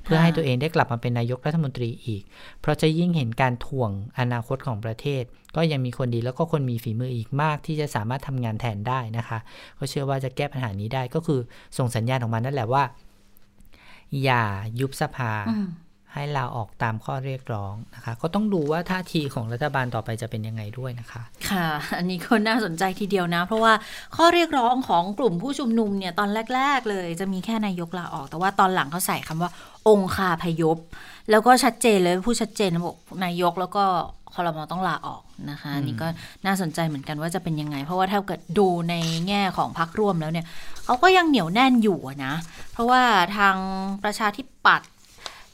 เพื่อให้ตัวเองได้กลับมาเป็นนายกรัฐมนตรีอีก เพราะจะยิ่งเห็นการถ่วงอนาคตของประเทศ ก็ยังมีคนดีแล้วก็คนมีฝีมืออีกมาก ที่จะสามารถทำงานแทนได้นะคะ ก็เชื่อว่าจะแก้ปัญหานี้ได้ก็คือส่งสัญญาณออกมานั่นแหละว่า อย่ายุบสภา ให้ลาออกตามข้อเรียกร้องนะคะ ก็ต้องดูว่าท่าทีของรัฐบาลต่อไปจะเป็นยังไงด้วยนะคะ ค่ะ อันนี้ก็น่าสนใจทีเดียวนะ เพราะว่าข้อเรียกร้องของกลุ่มผู้ชุมนุมเนี่ยตอนแรก ๆ เลยจะมีแค่นายกลาออก แต่ว่าตอนหลังเขาใส่คำว่า องคาพยพ แล้วก็ชัดเจนเลยผู้ชัดเจนบอกนายกแล้วก็คอรมอต้องลาออกนะคะนี่ก็น่าสนใจเหมือนกันว่าจะเป็นยังไง เพราะว่าถ้าเกิดดูในแง่ของพักร่วมแล้วเนี่ยเขาก็ยังเหนียวแน่นอยู่นะ เพราะว่าทางประชาธิปัตย์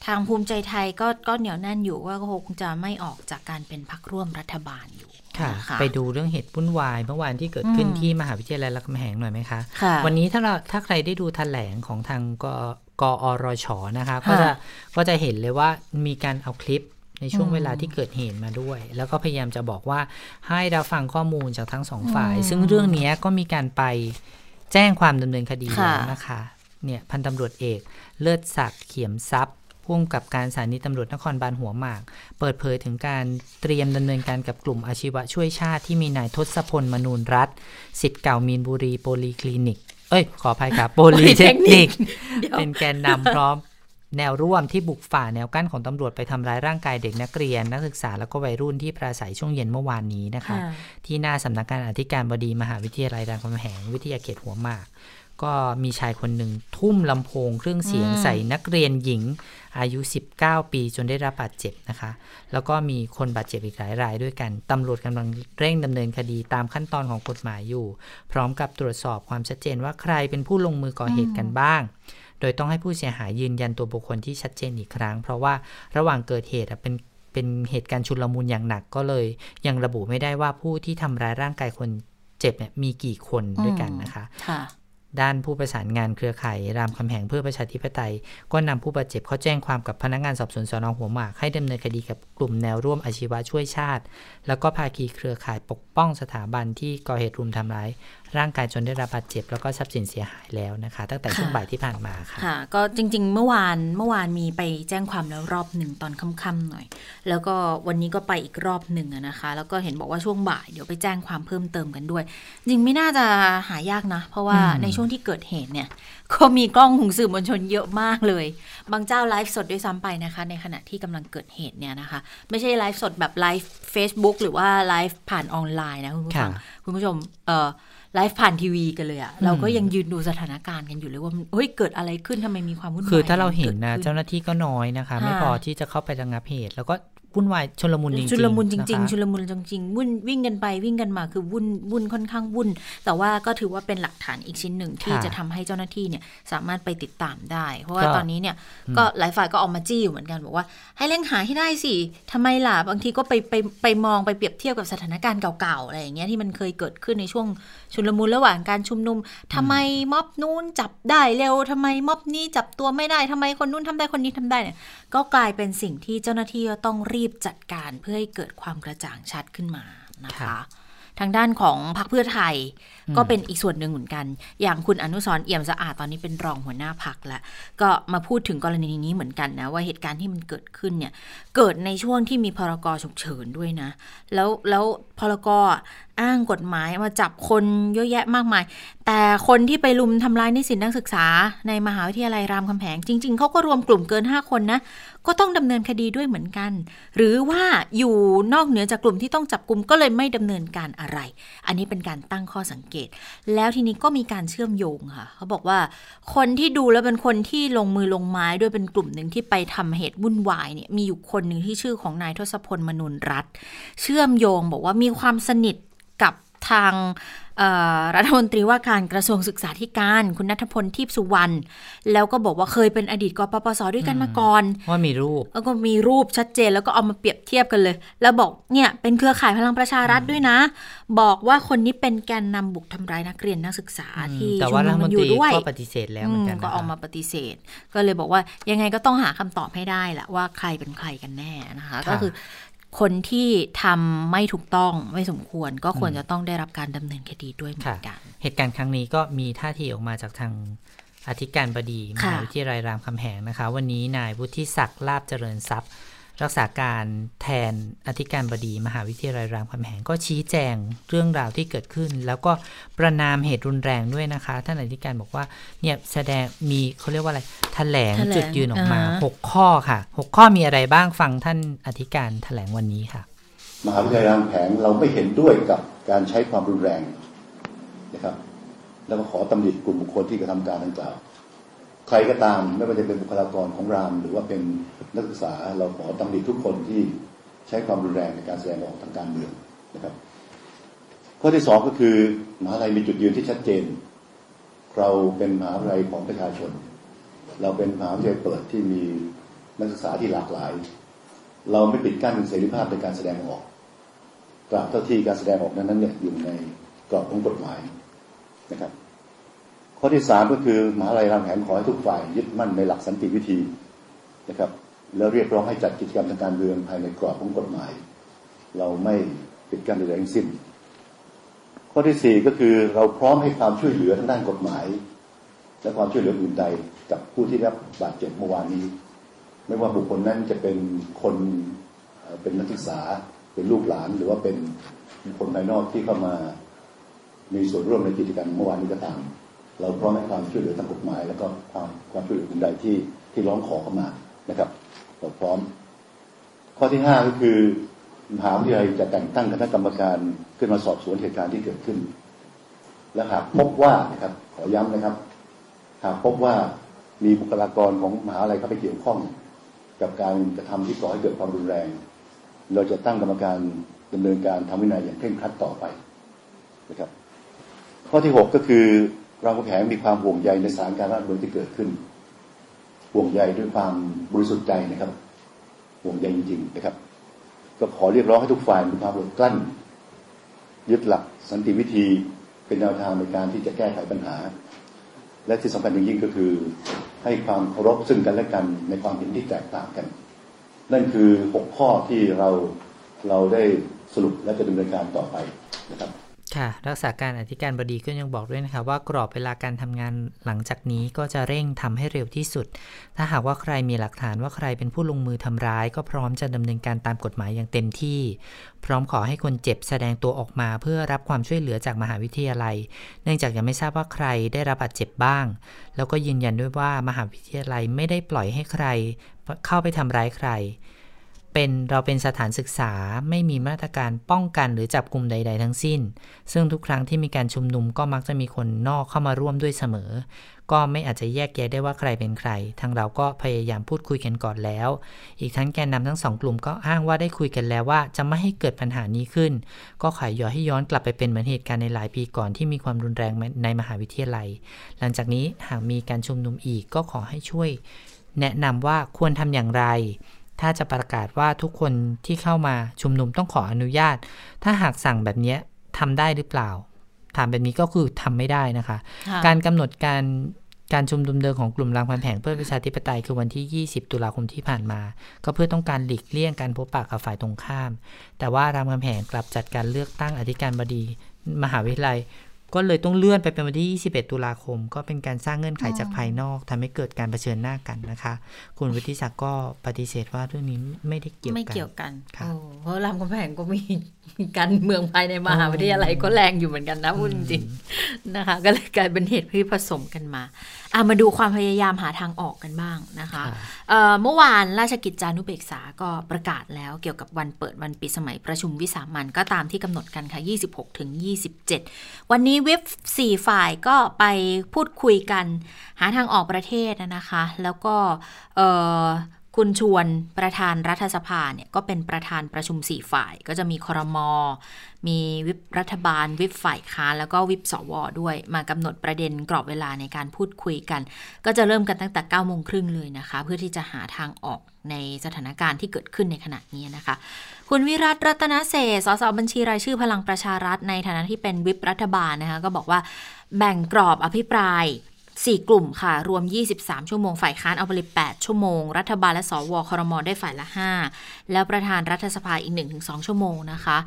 ทางภูมิใจไทยก็ก็เหนียวแน่นอยู่ว่าก็คงจะไม่ออกจากการเป็นพักร่วมรัฐบาลอยู่ค่ะ ไปดูเรื่องเหตุวุ่นวายเมื่อวานที่เกิดขึ้นที่มหาวิทยาลัยรามคำแหงหน่อยไหมคะคะ วันนี้ถ้าเราถ้าใครได้ดูแถลงของทางกกอรชนะคะ ก็จะก็จะเห็นเลยว่ามีการเอาคลิปในช่วงเวลาที่เกิดเหตุมาด้วย แล้วก็พยายามจะบอกว่าให้เราฟังข้อมูลจากทั้งสองฝ่าย ซึ่งเรื่องนี้ก็มีการไปแจ้งความดำเนินคดีแล้วนะคะ เนี่ยพันตำรวจเอก เลิศศักดิ์เขียมทรัพย์ พุ่มกับการสถานีตำรวจนครบาลหัวหมาก เปิดเผยถึงการเตรียมดำเนินการกับกลุ่มอาชีวะช่วยชาติที่มีนายทศพลมนูนรัฐสิทธิ์เก่ามีนบุรีโปลีคลินิก เอ้ย ขออภัยครับโปลีเทคนิค เป็นแกนนำพร้อมแนวร่วมที่บุกฝ่าแนวกั้นของตำรวจไปทำร้ายร่างกายเด็กนักเรียน นักศึกษาแล้วก็วัยรุ่นที่ปราศัยช่วงเย็นเมื่อวานนี้นะคะ ที่หน้าสำนักงานอธิการบดีมหาวิทยาลัยรามคำแหงวิทยาเขตหัวหมาก ก็มีชายคนหนึ่งทุ่มลำโพงเครื่องเสียงใส่นักเรียนหญิงอายุ 19 ปีจนได้รับบาดเจ็บนะคะ แล้วก็มีคนบาดเจ็บอีกหลายรายด้วยกันตำรวจกำลังเร่งดำเนินคดีตามขั้นตอนของกฎหมายอยู่ พร้อมกับตรวจสอบความชัดเจนว่าใครเป็นผู้ลงมือก่อเหตุกันบ้าง โดยต้องให้ผู้เสียหายยืนยันตัวบุคคลที่ชัดเจนอีกครั้ง เพราะว่าระหว่างเกิดเหตุเป็นเป็นเหตุการณ์ชุลมุนอย่างหนักก็เลย ยังระบุไม่ได้ว่าผู้ที่ทำร้ายร่างกายคนเจ็บเนี่ยมีกี่คนด้วยกันนะคะ ด้านผู้ประสานงานเครือข่ายรามคำแหงเพื่อประชาธิปไตย ก็นำผู้บาดเจ็บเขาแจ้งความกับพนักงานสอบสวนสนหัวหมากให้ดำเนินคดีกับกลุ่มแนวร่วมอาชีวะช่วยชาติ แล้วก็ภาคีเครือข่ายปกป้องสถาบันที่ก่อเหตุรุมทำร้าย ร่างกายจนได้รับบาดเจ็บ แล้วก็ทรัพย์สินเสียหายแล้วนะคะ ตั้งแต่ช่วงบ่ายที่ผ่านมาค่ะค่ะ ก็จริง ๆ เมื่อวานเมื่อวานมีไปแจ้งความแล้วรอบหนึ่งตอนค่ำๆหน่อย แล้วก็วันนี้ก็ไปอีกรอบหนึ่งอะนะคะ แล้วก็เห็นบอกว่าช่วงบ่ายเดี๋ยวไปแจ้งความเพิ่มเติมกันด้วย จริงไม่น่าจะหายากนะ เพราะว่าอืมในช่วงที่เกิดเหตุเนี่ยก็มีกล้องของสื่อมวลชนเยอะมากเลย บางเจ้าไลฟ์สดด้วยซ้ำไปนะคะ ในขณะที่กำลังเกิดเหตุเนี่ยนะคะ ไม่ใช่ไลฟ์สดแบบไลฟ์ Facebook หรือว่าไลฟ์ผ่านออนไลน์นะคุณผู้ฟังค่ะคุณผู้ชมเอ่อ ไลฟ์ผ่านทีวีกันเลยอะเราก็ยังยืนดูสถานการณ์กันอยู่เลยว่ามันเฮ้ยเกิดอะไรขึ้นทำไมมีความวุ่นวายคือถ้าเราเห็นนะกิดขึ้เจ้าหน้าที่ก็น้อยนะคะค่ะไม่พอที่จะเข้าไประงับเหตุ แล้วก็ วุ่นวายชลมุนจริงๆชุลมุนจริงนะคะๆชุลมุนจริงๆวุ่นวิ่งกันไปวิ่งกันมาคือวุ่นวุ่นค่อนข้างวุ่น แต่ว่าก็ถือว่าเป็นหลักฐานอีกชิ้นหนึ่งที่ค่ะจะทำให้เจ้าหน้าที่เนี่ยสามารถไปติดตามได้ เพราะว่าก็ตอนนี้เนี่ยก็หลายฝ่ายก็ออกมาจี้อยู่เหมือนกันบอกว่า ให้เร่งหาให้ได้สิทำไมล่ะบางทีก็ไปไปไปมองไปเปรียบเทียบกับสถานการณ์เก่าๆอะไรอย่างเงี้ยที่มันเคยเกิดขึ้นในช่วงชุลมุนระหว่างการชุมนุมทำไมม็อบนู้นจับได้เร็วทำไมม็อบนี้จับตัวไม่ได้ทำไมคนนู้นทำได้คนนี้ทำได้เนี่ยก็กลายเป็นสิ่งที่เจ้าหน้าที่ก็ต้องรีบจัดการเพื่อให้เกิดความกระจ่างชัดขึ้นมานะคะค่ะทางด้านของพรรคเพื่อไทย ก็เป็นอีกส่วนหนึ่งเหมือนกัน อย่างคุณอนุสรเอี่ยมสะอาดตอนนี้เป็นรองหัวหน้าพักแล้วก็มาพูดถึงกรณีนี้เหมือนกันนะว่าเหตุการณ์ที่มันเกิดขึ้นเนี่ยเกิดในช่วงที่มีพรกฉุกเฉินด้วยนะ แล้วแล้วพรกอ้างกฎหมายมาจับคนเยอะแยะมากมาย แต่คนที่ไปลุมทำร้ายนิสิตนักศึกษา ในมหาวิทยาลัยรามคำแหงจริง ๆเขาก็รวมกลุ่มเกิน 5 คนนะก็ต้องดำเนินคดีด้วยเหมือนกัน หรือว่าอยู่นอกเหนือจากกลุ่มที่ต้องจับกลุ่มก็เลยไม่ดำเนินการอะไร อันนี้เป็นการตั้งข้อสังเกตแล้วทีนี้ก็มีการเชื่อมโยงค่ะ เขาบอกว่าคนที่ดูแล้วเป็นคนที่ลงมือลงไม้ด้วยเป็นกลุ่มหนึ่งที่ไปทำเหตุวุ่นวายเนี่ยมีอยู่คนหนึ่งที่ชื่อของนายทศพลมนุนรัตน์เชื่อมโยงบอกว่ามีความสนิทกับทาง รัฐมนตรีว่าการกระทรวงศึกษาธิการคุณนัทพลทิพย์สุวรรณแล้วก็บอกว่าเคยเป็นอดีตกปปสด้วยกันมาก่อน ว่ามีรูป แล้วก็มีรูปชัดเจนแล้วก็เอามาเปรียบเทียบกันเลย แล้วบอกเนี่ยเป็นเครือข่ายพลังประชารัฐด้วยนะ บอกว่าคนนี้เป็นแกนนำบุกทำร้ายนักเรียนนักศึกษาที่แต่ชุว่ามรันุฐมมกันนอตรียู่ด้วยก็ปฏิเสธแล้วเหมือนกันอืมก็นะคะออกมาปฏิเสธ ก็เลยบอกว่ายังไงก็ต้องหาคำตอบให้ได้แหละว่าใครเป็นใครกันแน่นะคะค่ะก็คือ คนที่ทำไม่ถูกต้องไม่สมควร ก็ควรจะต้องได้รับการดำเนินคดีด้วยเหมือนกัน เหตุการณ์ครั้งนี้ก็มีท่าทีออกมาจากทางอธิการบดีมค่ะหาวิทยาลัยรามคำแหงนะคะ วันนี้นายวุฒิศักดิ์ลาบเจริญทรัพย์ รักษาการแทนอธิการบดีมหาวิทยาลัยรามคำแหงก็ชี้แจงเรื่องราวที่เกิดขึ้น แล้วก็ประนามเหตุรุนแรงด้วยนะคะ ท่านอธิการบอกว่าเนี่ยแสดงมีเขาเรียกว่าอะไรแถลงแถลงจุดยืนออกมาอ่าฮะหกข้อค่ะหกข้อมีอะไรบ้างฟังท่านอธิการแถลงวันนี้ค่ะ มหาวิทยาลัยรามคำแหงเราไม่เห็นด้วยกับการใช้ความรุนแรงนะครับ แล้วก็ขอตำหนิกลุ่มบุคคลที่กระทำการดังกล่าว ใครก็ตามไม่ว่าจะเป็นบุคลากรของราม หรือว่าเป็นนักศึกษาเราขอตำหนิทุกคนที่ใช้ความรุนแรงในการแสดงออกทางการเมืองนะครับ ข้อที่สองก็คือมหาวิทยาลัยมีจุดยืนที่ชัดเจน เราเป็นมหาวิทยาลัยของประชาชน เราเป็นมหาวิทยาลัยเปิดที่มีนักศึกษาที่หลากหลาย เราไม่ปิดกั้นเสรีภาพในการแสดงออกตราบเท่าที่การแสดงออกนั้นเนี่ยอยู่ในกรอบของกฎหมายนะครับ ข้อที่สามก็คือมหาลัยรามคำแหงขอให้ทุกฝ่ายยึดมั่นในหลักสันติวิธีนะครับแล้วเรียกร้องให้จัดกิจกรรมทางการเมืองภายในกรอบของกฎหมาย เราไม่ปิดกั้นใดๆทั้งสิ้น ข้อที่สี่ก็คือเราพร้อมให้ความช่วยเหลือทางด้านกฎหมาย และความช่วยเหลืออื่นใดกับผู้ที่ได้รับบาดเจ็บเมื่อวานนี้ ไม่ว่าบุคคลนั้นจะเป็นคนเป็นนักศึกษาเป็นลูกหลานหรือว่าเป็นคคลภายนอกที่เข้ามามีส่วนร่วมในกิจกรรมเมื่อวานนี้ก็ตาม เราพร้อมให้ความช่วยเหลือทางกฎหมาย แล้วก็ความความช่วยเหลืออื่นใดที่ที่ร้องขอเข้ามานะครับ เราพร้อม ข้อที่ห้าก็คือมหาวิทยาลัยจะแต่งตั้งคณะกรรมการขึ้นมาสอบสวนเหตุการณ์ที่เกิดขึ้น และหากพบว่านะครับ ขอย้ำนะครับ หากพบว่ามีบุคลากรของมหาวิทยาลัยเข้าไปเกี่ยวข้อง กับการกระทำที่ก่อให้เกิดความรุนแรง เราจะตั้งกรรมการดำเนินการทำวินัยอย่างเคร่งครัดต่อไปนะครับ ข้อที่หกก็คือ เราก็แผงมีความห่วงใยในสถานการณ์รัฐเมืองที่เกิดขึ้น ห่วงใยด้วยความบริสุทธิ์ใจนะครับ ห่วงใยจริงๆนะครับ ก็ขอเรียกร้องให้ทุกฝ่ายมีความอดกลั้น ยึดหลักสันติวิธีเป็นแนวทางในการที่จะแก้ไขปัญหา และที่สำคัญยิ่งก็คือ ให้ความเคารพซึ่งกันและกันในความเห็นที่แตกต่างกัน นั่นคือหกข้อที่เราเราได้สรุปและจะดำเนินการต่อไปนะครับ ค่ะรักษาการอธิการบดีก็ยังบอกด้วยนะคะว่ากรอบเวลาการทำงานหลังจากนี้ก็จะเร่งทำให้เร็วที่สุด ถ้าหากว่าใครมีหลักฐานว่าใครเป็นผู้ลงมือทำร้าย ก็พร้อมจะดำเนินการตามกฎหมายอย่างเต็มที่ พร้อมขอให้คนเจ็บแสดงตัวออกมาเพื่อรับความช่วยเหลือจากมหาวิทยาลัย เนื่องจากยังไม่ทราบว่าใครได้รับบาดเจ็บบ้าง แล้วก็ยืนยันด้วยว่ามหาวิทยาลัยไม่ได้ปล่อยให้ใครเข้าไปทำร้ายใคร เป็นเราเป็นสถานศึกษาไม่มีมาตรการป้องกันหรือจับกลุ่มใด ๆ ทั้งสิ้น ซึ่งทุกครั้งที่มีการชุมนุมก็มักจะมีคนนอกเข้ามาร่วมด้วยเสมอ ก็ไม่อาจจะแยกแยะได้ว่าใครเป็นใคร ทางเราก็พยายามพูดคุยกันก่อนแล้ว อีกทั้งแกนนำทั้งสองกลุ่มก็อ้างว่าได้คุยกันแล้วว่า จะไม่ให้เกิดปัญหานี้ขึ้น ก็ขายย้อให้ย้อนกลับไปเป็นเหมือนเหตุการณ์ในหลายปีก่อนที่มีความรุนแรงในมหาวิทยาลัย หลังจากนี้หากมีการชุมนุมอีกก็ขอให้ช่วย แนะนำว่าควรทำอย่างไร ถ้าจะประกาศว่าทุกคนที่เข้ามาชุมนุมต้องขออนุญาต ถ้าหากสั่งแบบนี้ทำได้หรือเปล่า ถามแบบนี้ก็คือทำไม่ได้นะคะค่ะการกำหนดการการชุมนุมเดิมของกลุ่มรามคำแหงเพื่อประชาธิปไตยคือวันที่ 20 ตุลาคมที่ผ่านมา ก็เพื่อต้องการหลีกเลี่ยงการพบปะกับฝ่ายตรงข้าม แต่ว่ารามคำแหงกลับจัดการเลือกตั้งอธิการบดี มหาวิทยาลัย ก็เลยต้องเลื่อนไปเป็นวันที่ 21 ตุลาคม ก็เป็นการสร้างเงื่อนไขจากภายนอกทำให้เกิดการเผชิญหน้ากันนะคะ คุณวุฒิศักดิ์ก็ปฏิเสธว่าเรื่องนี้ไม่ได้เกี่ยวกันไม่เกี่ยวกันค่ะโอ้เพราะรามคำแหงก็มีมี การเมืองภายในมหาวิทยาลัยก็แรงอยู่เหมือนกันนะพูดจริงๆนะคะ ก็เลยกลายเป็นเหตุที่ผสมกันมาอะมาดูความพยายามหาทางออกกันบ้างนะคะค่ะเอ่อเมื่อวานราชกิจจานุเบกษาก็ประกาศแล้วเกี่ยวกับวันเปิดวันปิดสมัยประชุมวิสามันก็ตามที่กำหนดกันค่ะ 26 ถึง 27 วันนี้วิป4ฝ่ายก็ไปพูดคุยกัน หาทางออกประเทศนะคะ แล้วก็เอ่อ คุณชวนประธานรัฐสภาเนี่ยก็เป็นประธานประชุม4ฝ่าย ก็จะมีคอรมอมีวิปรัฐบาล วิปฝ่ายค้านแล้วก็วิปสวด้วย มากำหนดประเด็นกรอบเวลาในการพูดคุยกัน ก็จะเริ่มกันตั้งแต่9ก้าโมงครึ่งเลยนะคะ เพื่อที่จะหาทางออกในสถานการณ์ที่เกิดขึ้นในขณะนี้นะคะ คุณวิรัตรัตนเศรษฐ์สสบัญชีรายชื่อพลังประชารัฐในฐานะที่เป็นวิปรัฐบาลนะคะก็บอกว่าแบ่งกรอบอภิปราย 4 กลุ่มค่ะ รวม 23 ชั่วโมง ฝ่ายค้านเอาไปเลย8ชั่วโมง รัฐบาลและสวครมได้ฝ่ายละ 5 แล้วประธานรัฐสภาอีก 1-2 ชั่วโมงนะคะ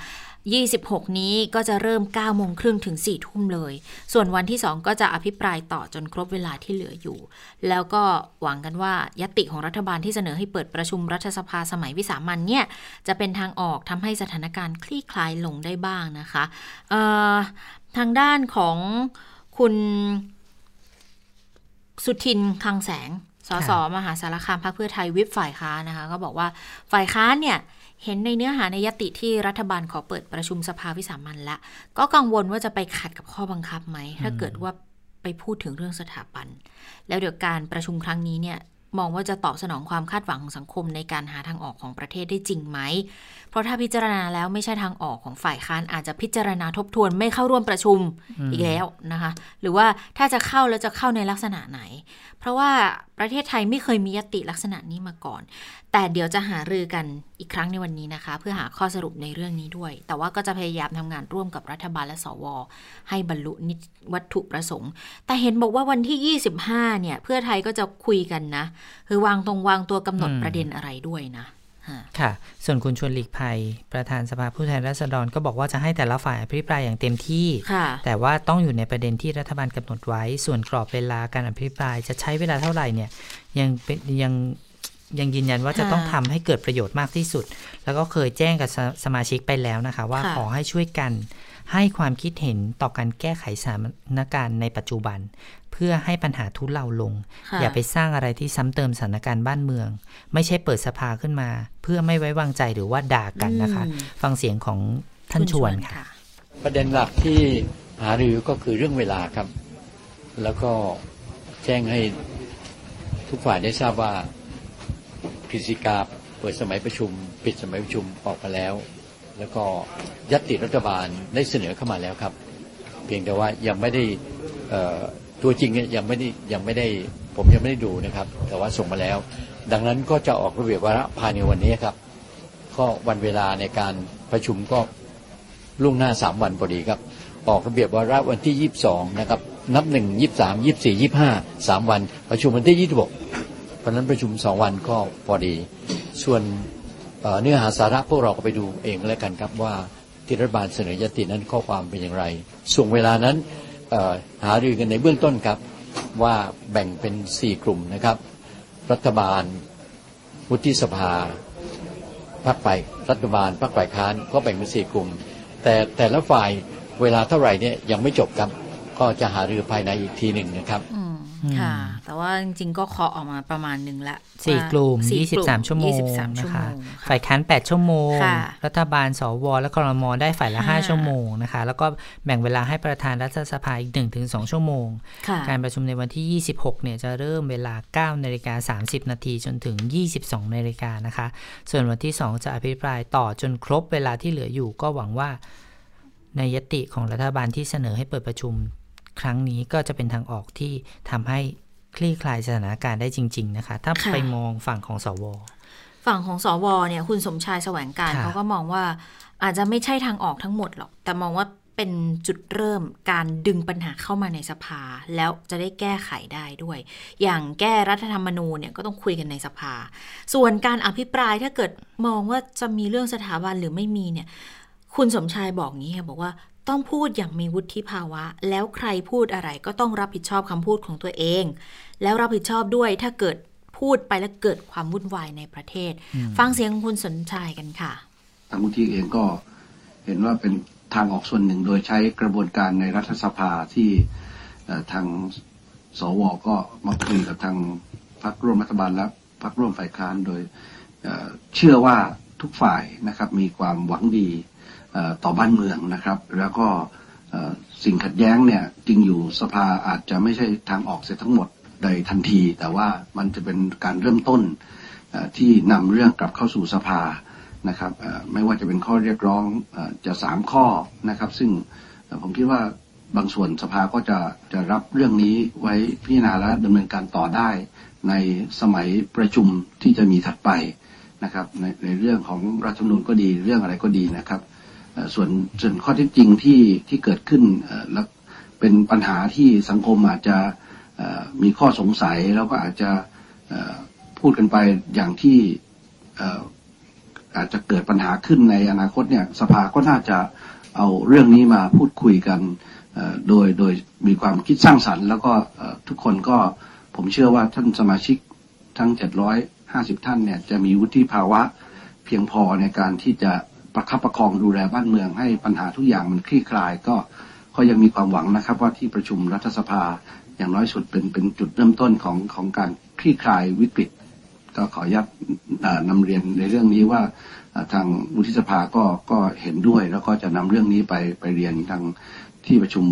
26 นี้ก็จะเริ่ม9โมงครึ่งถึง4ทุ่มเลย ส่วนวันที่ 2 ก็จะอภิปรายต่อจนครบเวลาที่เหลืออยู่ แล้วก็หวังกันว่ายติของรัฐบาลที่เสนอให้เปิดประชุมรัฐสภาสมัยวิสามันเนี่ย จะเป็นทางออกทำให้สถานการณ์คลี่คลายลงได้บ้างนะคะ ทางด้านของคุณ สุทินคลังแสงสสมหาสารคามพรรคเพื่อไทยวิปฝ่ายค้านนะคะก็บอกว่าฝ่ายค้านเนี่ยเห็นในเนื้อหาในยติที่รัฐบาลขอเปิดประชุมสภาวิสามันละ ก็กังวลว่าจะไปขัดกับข้อบังคับไหม ถ้าเกิดว่าไปพูดถึงเรื่องสถาบัน แล้วเดี๋ยวการประชุมครั้งนี้เนี่ย มองว่าจะตอบสนองความคาดหวังของสังคมในการหาทางออกของประเทศได้จริงไหม เพราะถ้าพิจารณาแล้วไม่ใช่ทางออกของฝ่ายค้านอาจจะพิจารณาทบทวนไม่เข้าร่วมประชุมอีกแล้วนะคะ หรือว่าถ้าจะเข้าแล้วจะเข้าในลักษณะไหน เพราะว่าประเทศไทยไม่เคยมียติลักษณะนี้มาก่อน แต่เดี๋ยวจะหารือกันอีกครั้งในวันนี้นะคะ เพื่อหาข้อสรุปในเรื่องนี้ด้วย แต่ว่าก็จะพยายามทำงานร่วมกับรัฐบาลและสว ให้บรรลุนิวัตถุประสงค์ แต่เห็นบอกว่าวันที่ 25 เนี่ย เพื่อไทยก็จะคุยกันนะ คือวางตรงวางตัวกำหนดประเด็นอะไรด้วยนะ ค่ะ ส่วนคุณชวนหลีกภัย ประธานสภาผู้แทนราษฎรก็บอกว่าจะให้แต่ละฝ่ายอภิปรายอย่างเต็มที่ค่ะแต่ว่าต้องอยู่ในประเด็นที่รัฐบาลกำหนดไว้ ส่วนกรอบเวลาการอภิปรายจะใช้เวลาเท่าไหร่เนี่ยยังเป็นยังยังยืนยันว่าจะค่ะต้องทำให้เกิดประโยชน์มากที่สุด แล้วก็เคยแจ้งกับสสมาชิกไปแล้วนะคะ ว่าค่ะขอให้ช่วยกันให้ความคิดเห็นต่อการแก้ไขสถานการณ์ในปัจจุบัน เพื่อให้ปัญหาทุเลาลงค่ะอย่าไปสร้างอะไรที่ซ้ำเติมสถานการณ์บ้านเมือง ไม่ใช่เปิดสภาขึ้นมา เพื่อไม่ไว้วางใจหรือว่าด่ากันนะคะอืมฟังเสียงของท่านชวนค่ะ ประเด็นหลักที่หารือก็คือเรื่องเวลาครับ แล้วก็แจ้งให้ทุกฝ่ายได้ทราบว่ากฤษฎีกาเปิดสมัยประชุม ปิดสมัยประชุมออกมาแล้ว แล้วก็ยัตติรัฐบาลได้เสนอเข้ามาแล้วครับ เพียงแต่ว่ายังไม่ได้เอ่อ ตัวจริงเนี่ยยังไม่ได้ยังไม่ได้ผมยังไม่ได้ดูนะครับ แต่ว่าส่งมาแล้ว ดังนั้นก็จะออกระเบียบวาระภายในวันนี้ครับ ก็วันเวลาในการประชุมก็ล่วงหน้าสามวันพอดีครับ ออกระเบียบวาระวันที่22นะครับ นับหนึ่งยี่สามยี่สี่ยี่ห้าสามวัน ประชุมวันที่ยี่สิบหกเพราะนั้นประชุมสองวันก็พอดี ส่วนเนื้อหาสาระพวกเราก็ไปดูเองแล้วกันครับว่าที่รัฐบาลเสนอยตินั้นข้อความเป็นอย่างไร ส่วนเวลานั้น หารือกันในเบื้องต้นครับว่าแบ่งเป็นสี่กลุ่มนะครับ รัฐบาลวุฒิสภาพรรคฝ่ายรัฐบาลพรรคฝ่ายค้านก็แบ่งเป็นสี่กลุ่ม แต่แต่ละฝ่ายเวลาเท่าไหร่เนี่ยยังไม่จบครับ ก็จะหารือภายในอีกทีหนึ่งนะครับ ค่ะ แต่ว่าจริงๆ ก็เคาะออกมาประมาณหนึ่งละสี่ว่ากลุ่มสี่23 ชั่วโมง23ชั่นะวโมคะงค่ะฝ่ายค้าน 8 ชั่วโมงค่ะรัฐบาล สว และครมได้ฝ่ายละค่ะ5 ชั่วโมงนะคะ แล้วก็แบ่งเวลาให้ประธานรัฐสภาอีก 1-2 ชั่วโมงค่ะการประชุมในวันที่ 26 เนี่ยจะเริ่มเวลา 9 นาฬิกา 30 นาทีจนถึง 22 นาฬิกานะคะ ส่วนวันที่ 2 จะอภิปรายต่อจนครบเวลาที่เหลืออยู่ก็หวังว่าในยติของรัฐบาลที่เสนอให้เปิดประชุม ครั้งนี้ก็จะเป็นทางออกที่ทำให้คลี่คลายสถานการณ์ได้จริง ๆ นะคะ ถ้าค่ะไปมองฝั่งของสว ฝั่งของสวเนี่ยคุณสมชายแสวงการค่ะเขาก็มองว่าอาจจะไม่ใช่ทางออกทั้งหมดหรอก แต่มองว่าเป็นจุดเริ่มการดึงปัญหาเข้ามาในสภา แล้วจะได้แก้ไขได้ด้วย อย่างแก้รัฐธรรมนูญเนี่ยก็ต้องคุยกันในสภา ส่วนการอภิปรายถ้าเกิดมองว่าจะมีเรื่องสถาบันหรือไม่มีเนี่ย คุณสมชายบอกงี้ค่ะบอกว่า ต้องพูดอย่างมีวุฒิภาวะ แล้วใครพูดอะไรก็ต้องรับผิดชอบคำพูดของตัวเอง แล้วรับผิดชอบด้วยถ้าเกิดพูดไปแล้วเกิดความวุ่นวายในประเทศ ฟังเสียงของคุณสมชายกันค่ะทางมูลที่เองก็เห็นว่าเป็นทางออกส่วนหนึ่งโดยใช้กระบวนการในรัฐสภาที่เอ่อทางสวก็มาคุยกับทางพรรคร่วมรัฐบาลและพรรคร่วมฝ่ายค้านโดยเอ่อเชื่อว่าทุกฝ่ายนะครับมีความหวังดีเอ่อ ต่อบ้านเมืองนะครับ แล้วก็สิ่งขัดแย้งเนี่ยจริงอยู่สภาอาจจะไม่ใช่ทางออกเสียทั้งหมดโดทันที แต่ว่ามันจะเป็นการเริ่มต้นที่นำเรื่องกลับเข้าสู่สภานะครับไม่ว่าจะเป็นข้อเรียกร้องจะสามข้อนะครับ ซึ่งผมคิดว่าบางส่วนสภาก็จะจะรับเรื่องนี้ไว้พิจารณาและดำเนินการต่อได้ ในสมัยประชุมที่จะมีถัดไปนะครับในในเรื่องของรัฐธรรมนูญก็ดีเรื่องอะไรก็ดีนะครับ ส่วนส่วนข้อเท็จจริงที่ที่เกิดขึ้นและเป็นปัญหาที่สังคมอาจจะมีข้อสงสัยแล้วก็อาจจะพูดกันไปอย่างที่อาจจะเกิดปัญหาขึ้นในอนาคตเนี่ยสภาก็น่าจะเอาเรื่องนี้มาพูดคุยกันโดยโดยมีความคิดสร้างสรรค์ แล้วก็ทุกคนก็ผมเชื่อว่าท่านสมาชิกทั้ง 750 ท่านเนี่ยจะมีวุฒิภาวะเพียงพอในการที่จะ ประคับประคองดูแลบ้านเมืองให้ปัญหาทุกอย่างมันคลี่คลาย ก็ก็ยังมีความหวังนะครับ ว่าที่ประชุมรัฐสภาอย่างน้อยสุดเป็นเป็นจุดเริ่มต้นของของการคลี่คลายวิกฤต ก็ขออนุญาเอ่อนำเรียนในเรื่องนี้ว่าทางวุฒิสภาก็ก็เห็นด้วย แล้วก็จะนำเรื่องนี้ไปไปเรียนทางที่ประชุม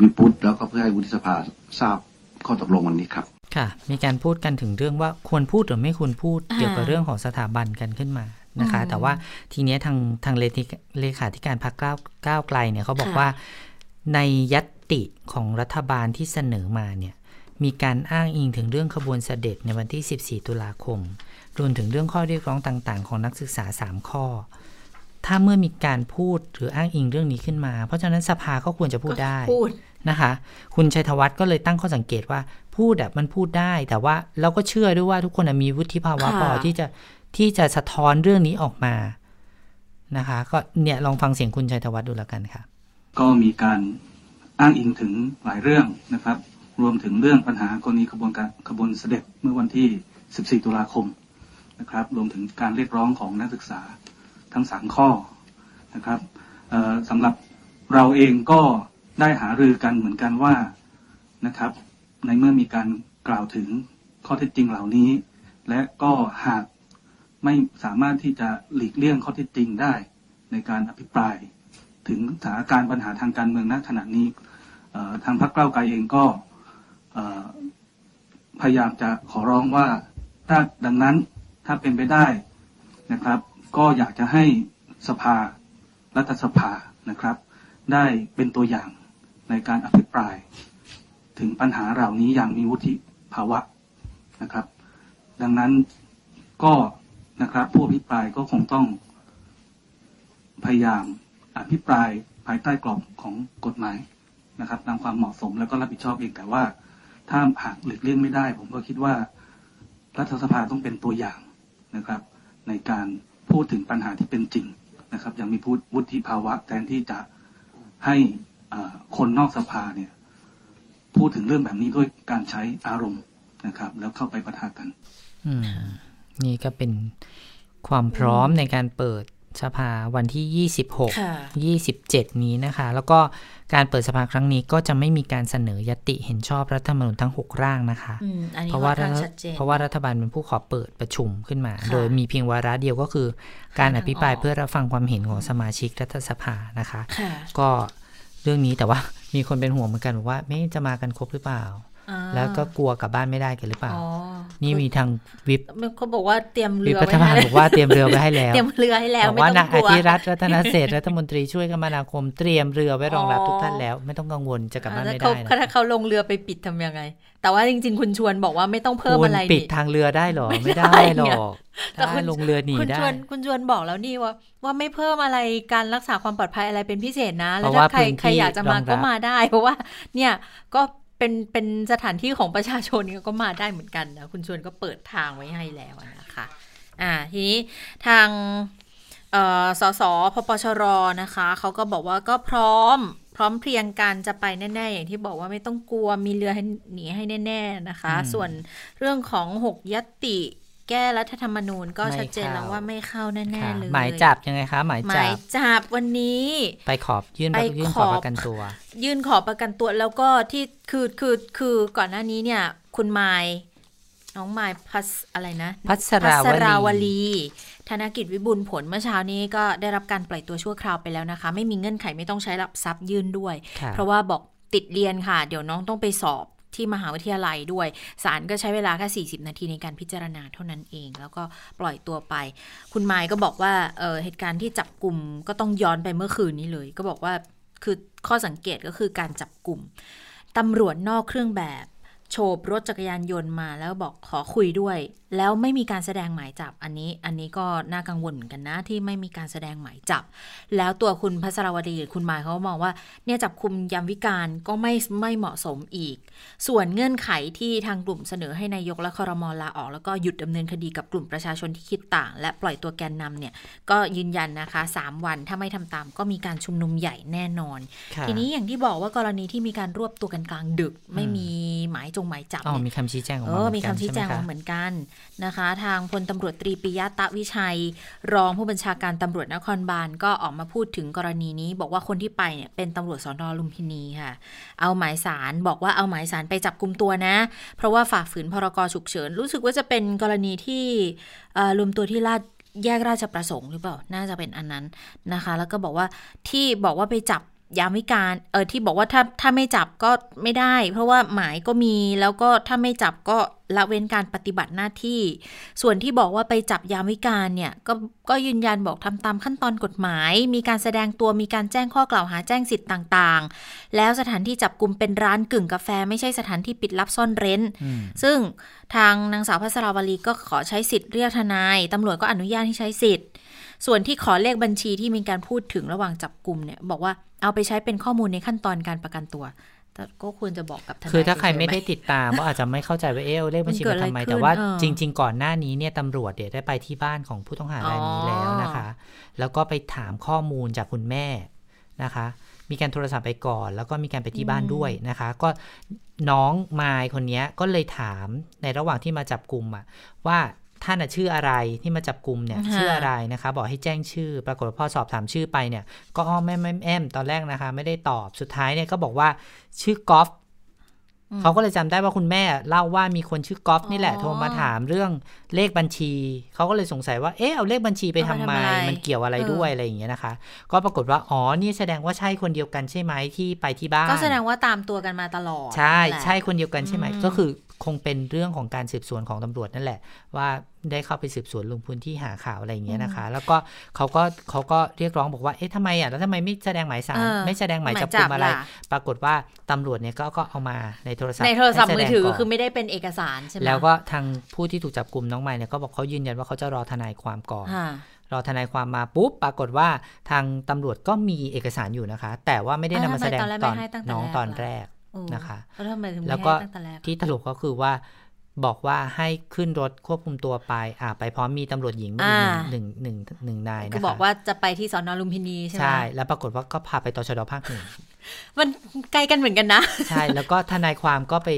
วิปุตแล้วก็เพื่อให้วุฒิสภาทราบข้อตกลงวันนี้ครับ ค่ะ มีการพูดกันถึงเรื่องว่าควรพูดหรือไม่ควรพูดเกี่ยวกับเรื่องของสถาบันกันขึ้นมา นะคะอืมแต่ว่าทีเนี้ยทางทางเลขาเลขาธิการพรรคก้าวก้าวไกลเนี่ยเขาบอกค่ะว่าในยัตติของรัฐบาลที่เสนอมาเนี่ยมีการอ้างอิงถึงเรื่องขบวนเสด็จในวันที่ 14 ตุลาคม รวมถึงเรื่องข้อเรียกร้องต่างๆ ของนักศึกษา 3 ข้อ ถ้าเมื่อมีการพูดหรืออ้างอิงเรื่องนี้ขึ้นมา เพราะฉะนั้นสภาก็ควรจะพูดได้พูดนะคะ คุณชัยธวัฒน์ก็เลยตั้งข้อสังเกตว่าพูดอะมันพูดได้ แต่ว่าเราก็เชื่อด้วยว่าทุกคนอะมีวุฒิภาวะค่ะพอที่จะ ที่จะสะท้อนเรื่องนี้ออกมานะคะ ก็เนี่ยลองฟังเสียงคุณชัยธวัฒน์ดูแล้วกันค่ะ ก็มีการอ้างอิงถึงหลายเรื่องนะครับ รวมถึงเรื่องปัญหากรณีขบวนการขบวนเสด็จเมื่อวันที่ 14 ตุลาคมนะครับ รวมถึงการเรียกร้องของนักศึกษาทั้ง 3 ข้อนะครับสำหรับเราเองก็ได้หารือกันเหมือนกันว่านะครับ ในเมื่อมีการกล่าวถึงข้อเท็จจริงเหล่านี้ และก็หาก ไม่สามารถที่จะหลีกเลี่ยงข้อเท็จจริงได้ ในการอภิปราย ถึงสถานการณ์ปัญหาทางการเมืองณขณะนี้ทางพรรคเก้าไกลเองก็พยายามจะขอร้องว่าถ้าดังนั้นถ้าเป็นไปได้นะครับ ก็อยากจะให้สภารัฐสภานะครับ ได้เป็นตัวอย่างในการอภิปราย ถึงปัญหาเหล่านี้อย่างมีวุฒิภาวะนะครับ ดังนั้นก็ นะครับ ผู้อภิปรายก็คงต้องพยายามอภิปรายภายใต้กรอบของกฎหมายนะครับตามความเหมาะสมแล้วก็รับผิดชอบเองแต่ว่า ถ้าหากหลีกเลี่ยงไม่ได้ ผมก็คิดว่ารัฐสภาต้องเป็นตัวอย่างนะครับ ในการพูดถึงปัญหาที่เป็นจริงนะครับ ยังมีพูดวุฒิภาวะแทนที่จะให้คนนอกสภาเนี่ยพูดถึงเรื่องแบบนี้ด้วยการใช้อารมณ์นะครับ แล้วเข้าไปปะทะกัน อืม นี่ก็เป็นความพร้อมในการเปิดสภาวันที่ค่ะ26 27 นี้นะคะ แล้วก็การเปิดสภาครั้งนี้ก็จะไม่มีการเสนอยติเห็นชอบรัฐธรรมนูญทั้ง 6 ร่างนะคะอืมอันนี้เพราะค่ว่าอนข้างชัดเจนเพราะว่ารัฐบาลเป็นผู้ขอเปิดประชุมขึ้นมาค่ะโดยมีเพียงวาระเดียวก็คือ การอภิปรายทางออกเพื่อรับฟังความเห็นของสมาชิกรัฐสภานะคะค่ะก็เรื่องนี้แต่ว่ามีคนเป็นห่วงเหมือนกันบอกว่าไม่จะมากันครบหรือเปล่าอ่า แล้วก็กลัวกลับบ้านไม่ได้กันหรือเปล่าอ๋อนี่มีทางวิปเขาบอกว่าเตรียมวิเรืปอรัไว้ฐบาลให้บอกว่าเตรียมเรือไว้ให้แล้วเตรียมเรือให้แล้วบอกไม่ว่าต้นาองยกอลัวธิรัตน์รัตนเศรษฐ์รัฐมนตรีช่วยคมนาคมเตรียมเรือไว้รองรับอ๋อทุกท่านแล้ว ไม่ต้องกังวลจะกลับบ้านถ้าไม่เขาได้นะถ้าเขาลงเรือไปปิดทำยังไง แต่ว่าจริง ๆ คุณชวนบอกว่าไม่ต้องเพิ่มคุณอะไรปิดนี่ทางเรือได้เหรอไม่ไม่ได้ได้หรเนี่ยอกแต่คุได้ณลงเรือหนีคุณได้ชวนคุณชวนบอกแล้วนี่ว่า ว่าไม่เพิ่มอะไรการรักษาความปลอดภัยอะไรเป็นพิเศษนะเพแล้วราะถ้าว่าใครพื้นที่ใครอยากจะมารองรับก็มาได้ เพราะว่า เนี่ยก็ เป็นเป็นสถานที่ของประชาชนก็มาได้เหมือนกันนะคุณชวนก็เปิดทางไว้ให้แล้วนะคะอ่าทีนี้ทางเอ่อสสพปชรนะคะเขาก็บอกว่าก็พร้อมพร้อมเพรียงกันจะไปแน่ ๆ อย่างที่บอกว่าไม่ต้องกลัวมีเรือให้หนีให้แน่ ๆนะคะอืมส่วนเรื่องของหกยตติ แก้รัฐธรรมนูญก็ไม่ชัดเจนแล้วเข้าว่าไม่เข้าแน่ค่ะๆเลยหมายจับยังไงคะหมายหจัมายบจับวันนี้ไปขอบยื่นไปยื่นขขออประกันตัว ยื่นขอประกันตัวแล้วก็ที่คือคือคือก่อนหน้านี้เนี่ย คุณไมายน้องไมายพัสอะไรนะ พัสราวลีพัสราวลีธนกิจวิบูลย์ผลเมื่อเช้านี้ก็ได้รับการปล่อยตัวชั่วคราวไปแล้วนะคะ ไม่มีเงื่อนไขไม่ต้องใช้หลักทรัพย์ยื่นด้วยค่ะเพราะว่าบอกติดเรียนค่ะ เดี๋ยวน้องต้องไปสอบ ที่มหาวิทยาลัยด้วยศาลก็ใช้เวลาแค่ 40 นาทีในการพิจารณาเท่านั้นเอง แล้วก็ปล่อยตัวไป คุณไมายก็บอกว่าเเหตุการณ์ที่จับกลุ่มก็ต้องย้อนไปเมื่อคืนนี้เลย ก็บอกว่าคือข้อสังเกตก็คือการจับกลุ่มตำรวจนอกเครื่องแบบ โฉบรถจักรยานยนต์มาแล้วบอกขอคุยด้วย แล้วไม่มีการแสดงหมายจับอันนี้ อันนี้ก็น่ากังวลเหมือนกันนะที่ไม่มีการแสดงหมายจับ แล้วตัวคุณพัสรวดีหรือคุณหมายเขาก็มองว่าเนี่ยจับคุมยามวิการก็ไม่ไม่เหมาะสมอีก ส่วนเงื่อนไขที่ทางกลุ่มเสนอให้นายกและคอรมอลาออก แล้วก็หยุดดำเนินคดีกับกลุ่มประชาชนที่คิดต่าง และปล่อยตัวแกนนำเนี่ยก็ยืนยันนะคะ 3 วันถ้าไม่ทำตาม ก็มีการชุมนุมใหญ่แน่นอนค่ะทีนี้อย่างที่บอกว่ากรณีที่มีการรวบตัวกันกลางดึกไม่มีหมายจงหมายจับอ๋อเนี่ยมีคำชี้แจงออกเอมาอเหมืมีอนกันคำชี้แจงใช่อไหอมกคะเหมือนกันนะคะ ทางพลตำรวจตรีปิยะตะวิชัย รองผู้บัญชาการตำรวจนครบาลก็ออกมาพูดถึงกรณีนี้ บอกว่าคนที่ไปเนี่ยเป็นตำรวจสอนอลุมพินีค่ะ เอาหมายสารบอกว่าเอาหมายสารไปจับกลุ่มตัวนะ เพราะว่าฝ่าฝืนพรกฉุกเฉิน รู้สึกว่าจะเป็นกรณีที่เอ่อรวมตัวที่ลาดแยกราชประสงค์หรือเปล่า น่าจะเป็นอันนั้นนะคะ แล้วก็บอกว่าที่บอกว่าไปจับ ยามวิการเออที่บอกว่าถ้าถ้าไม่จับก็ไม่ได้ เพราะว่าหมายก็มีแล้วก็ถ้าไม่จับก็ละเว้นการปฏิบัติหน้าที่ ส่วนที่บอกว่าไปจับยามวิการเนี่ยก็ก็ยืนยันบอกทำตามขั้นตอนกฎหมาย มีการแสดงตัวมีการแจ้งข้อกล่าวหาแจ้งสิทธิ์ต่างๆ แล้วสถานที่จับกลุ่มเป็นร้านกึ่งกาแฟ ไม่ใช่สถานที่ปิดลับซ่อนเร้นอืมซึ่งทางนางสาวพัสราวลีก็ขอใช้สิทธิ์เรียกทนายตำรวจก็อนุญาตให้ใช้สิทธิ์ ส่วนที่ขอเลขบัญชีที่มีการพูดถึงระหว่างจับกลุ่มเนี่ยบอกว่า เอาไปใช้เป็นข้อมูลในขั้นตอนการประกันตัวแต่ก็ควรจะบอกกับทนายคือถ้าใครเฉยๆไม่ได้หติดตามก็อาจจะไม่เข้าใจว่าเอ๊ะเอาเลขบัญชีมันเกิดมาอะไรทำไมขึ้นแต่ว่าเออจริง ๆ ก่อนหน้านี้เนี่ยตำรวจเดี๋ยได้ไปที่บ้านของผู้ต้องหารายนี้อ๋อแล้วนะคะ แล้วก็ไปถามข้อมูลจากคุณแม่นะคะ มีการโทรศัพท์ไปก่อน แล้วก็มีการไปที่บ้านด้วยนะคะ ก็น้องมายคนเนี้ยก็เลยถามในระหว่างที่มาจับกลุ่มอะว่า ท่านน่ะชื่ออะไรที่มาจับกลุ่มเนี่ยค่ะชื่ออะไรนะคะ บอกให้แจ้งชื่อ ปรากฏว่าพอสอบถามชื่อไปเนี่ย ก็อ้อมแม่แม่แอมตอนแรกนะคะ ไม่ได้ตอบสุดท้ายเนี่ยก็บอกว่าชื่อกอล์ฟอืมเขาก็เลยจำได้ว่าคุณแม่เล่าว่ามีคนชื่อกอล์ฟนี่แหละอ๋อโทรมาถามเรื่องเลขบัญชี เขาก็เลยสงสัยว่าเอ๊ะเอาเลขบัญชีไปทำเอาไปไมทำอะไรมันเกี่ยวอะไรเออด้วยอะไรอย่างเงี้ยนะคะ ก็ปรากฏว่าอ๋อนี่แสดงว่าใช่คนเดียวกันใช่ไหมที่ไปที่บ้านก็แสดงว่าตามตัวกันมาตลอด ใช่นั่นแหละใช่คนเดียวกันใช่ไหมอืมก็คือคงเป็นเรื่องของการสืบสวนของตำรวจนั่นแหละ ว่า ได้เข้าไปสืบสวนลงพื้นที่หาข่าวอะไรอย่างเงี้ยนะคะ แล้วก็เขาก็เขาก็เรียกร้องบอกว่าเอ๊ะทำไมอะแล้วทำไมไม่แสดงหมายสารเออไม่แสดงหมายจับกลุ่มอะไรล่ะปรากฏว่าตำรวจเนี่ยก็ก็เอามาในโทรศัพท์ในโทรศัพท์ให้มืแสอดงถือก่นคือไม่ได้เป็นเอกสารใช่ไหมแล้วก็ทางผู้ที่ถูกจับกลุ่มน้องใหม่เนี่ยก็บอกเขายืนยันว่าเขาจะรอทนายความก่อนค่ะรอทนายความมาปุ๊บปรากฏว่าทางตำรวจก็มีเอกสารอยู่นะคะ แต่ว่าไม่ได้นำอ่ามาแสดงทำไมตอนแรกตอนไม่ให้ตั้งแต่น้องแรกตอนล่ะแรกเออนะคะแล้วทำไมถึงไม่แล้วก็ให้ตั้งแต่แรกที่ตลกก็คือว่า บอกว่าให้ขึ้นรถควบคุมตัวไป อ่า ไปพร้อมมีตำรวจหญิงอีกหนึ่งหนึ่งหนึ่งหนึ่งนายนะคะคือบอกว่าจะไปที่สอนอลุมพินีใช่ไหมใช่ แล้วปรากฏว่าก็พาไปตชดภาคหนึ่งมันไกลกันเหมือนกันนะ ใช่ แล้วก็ทนายความก็ไป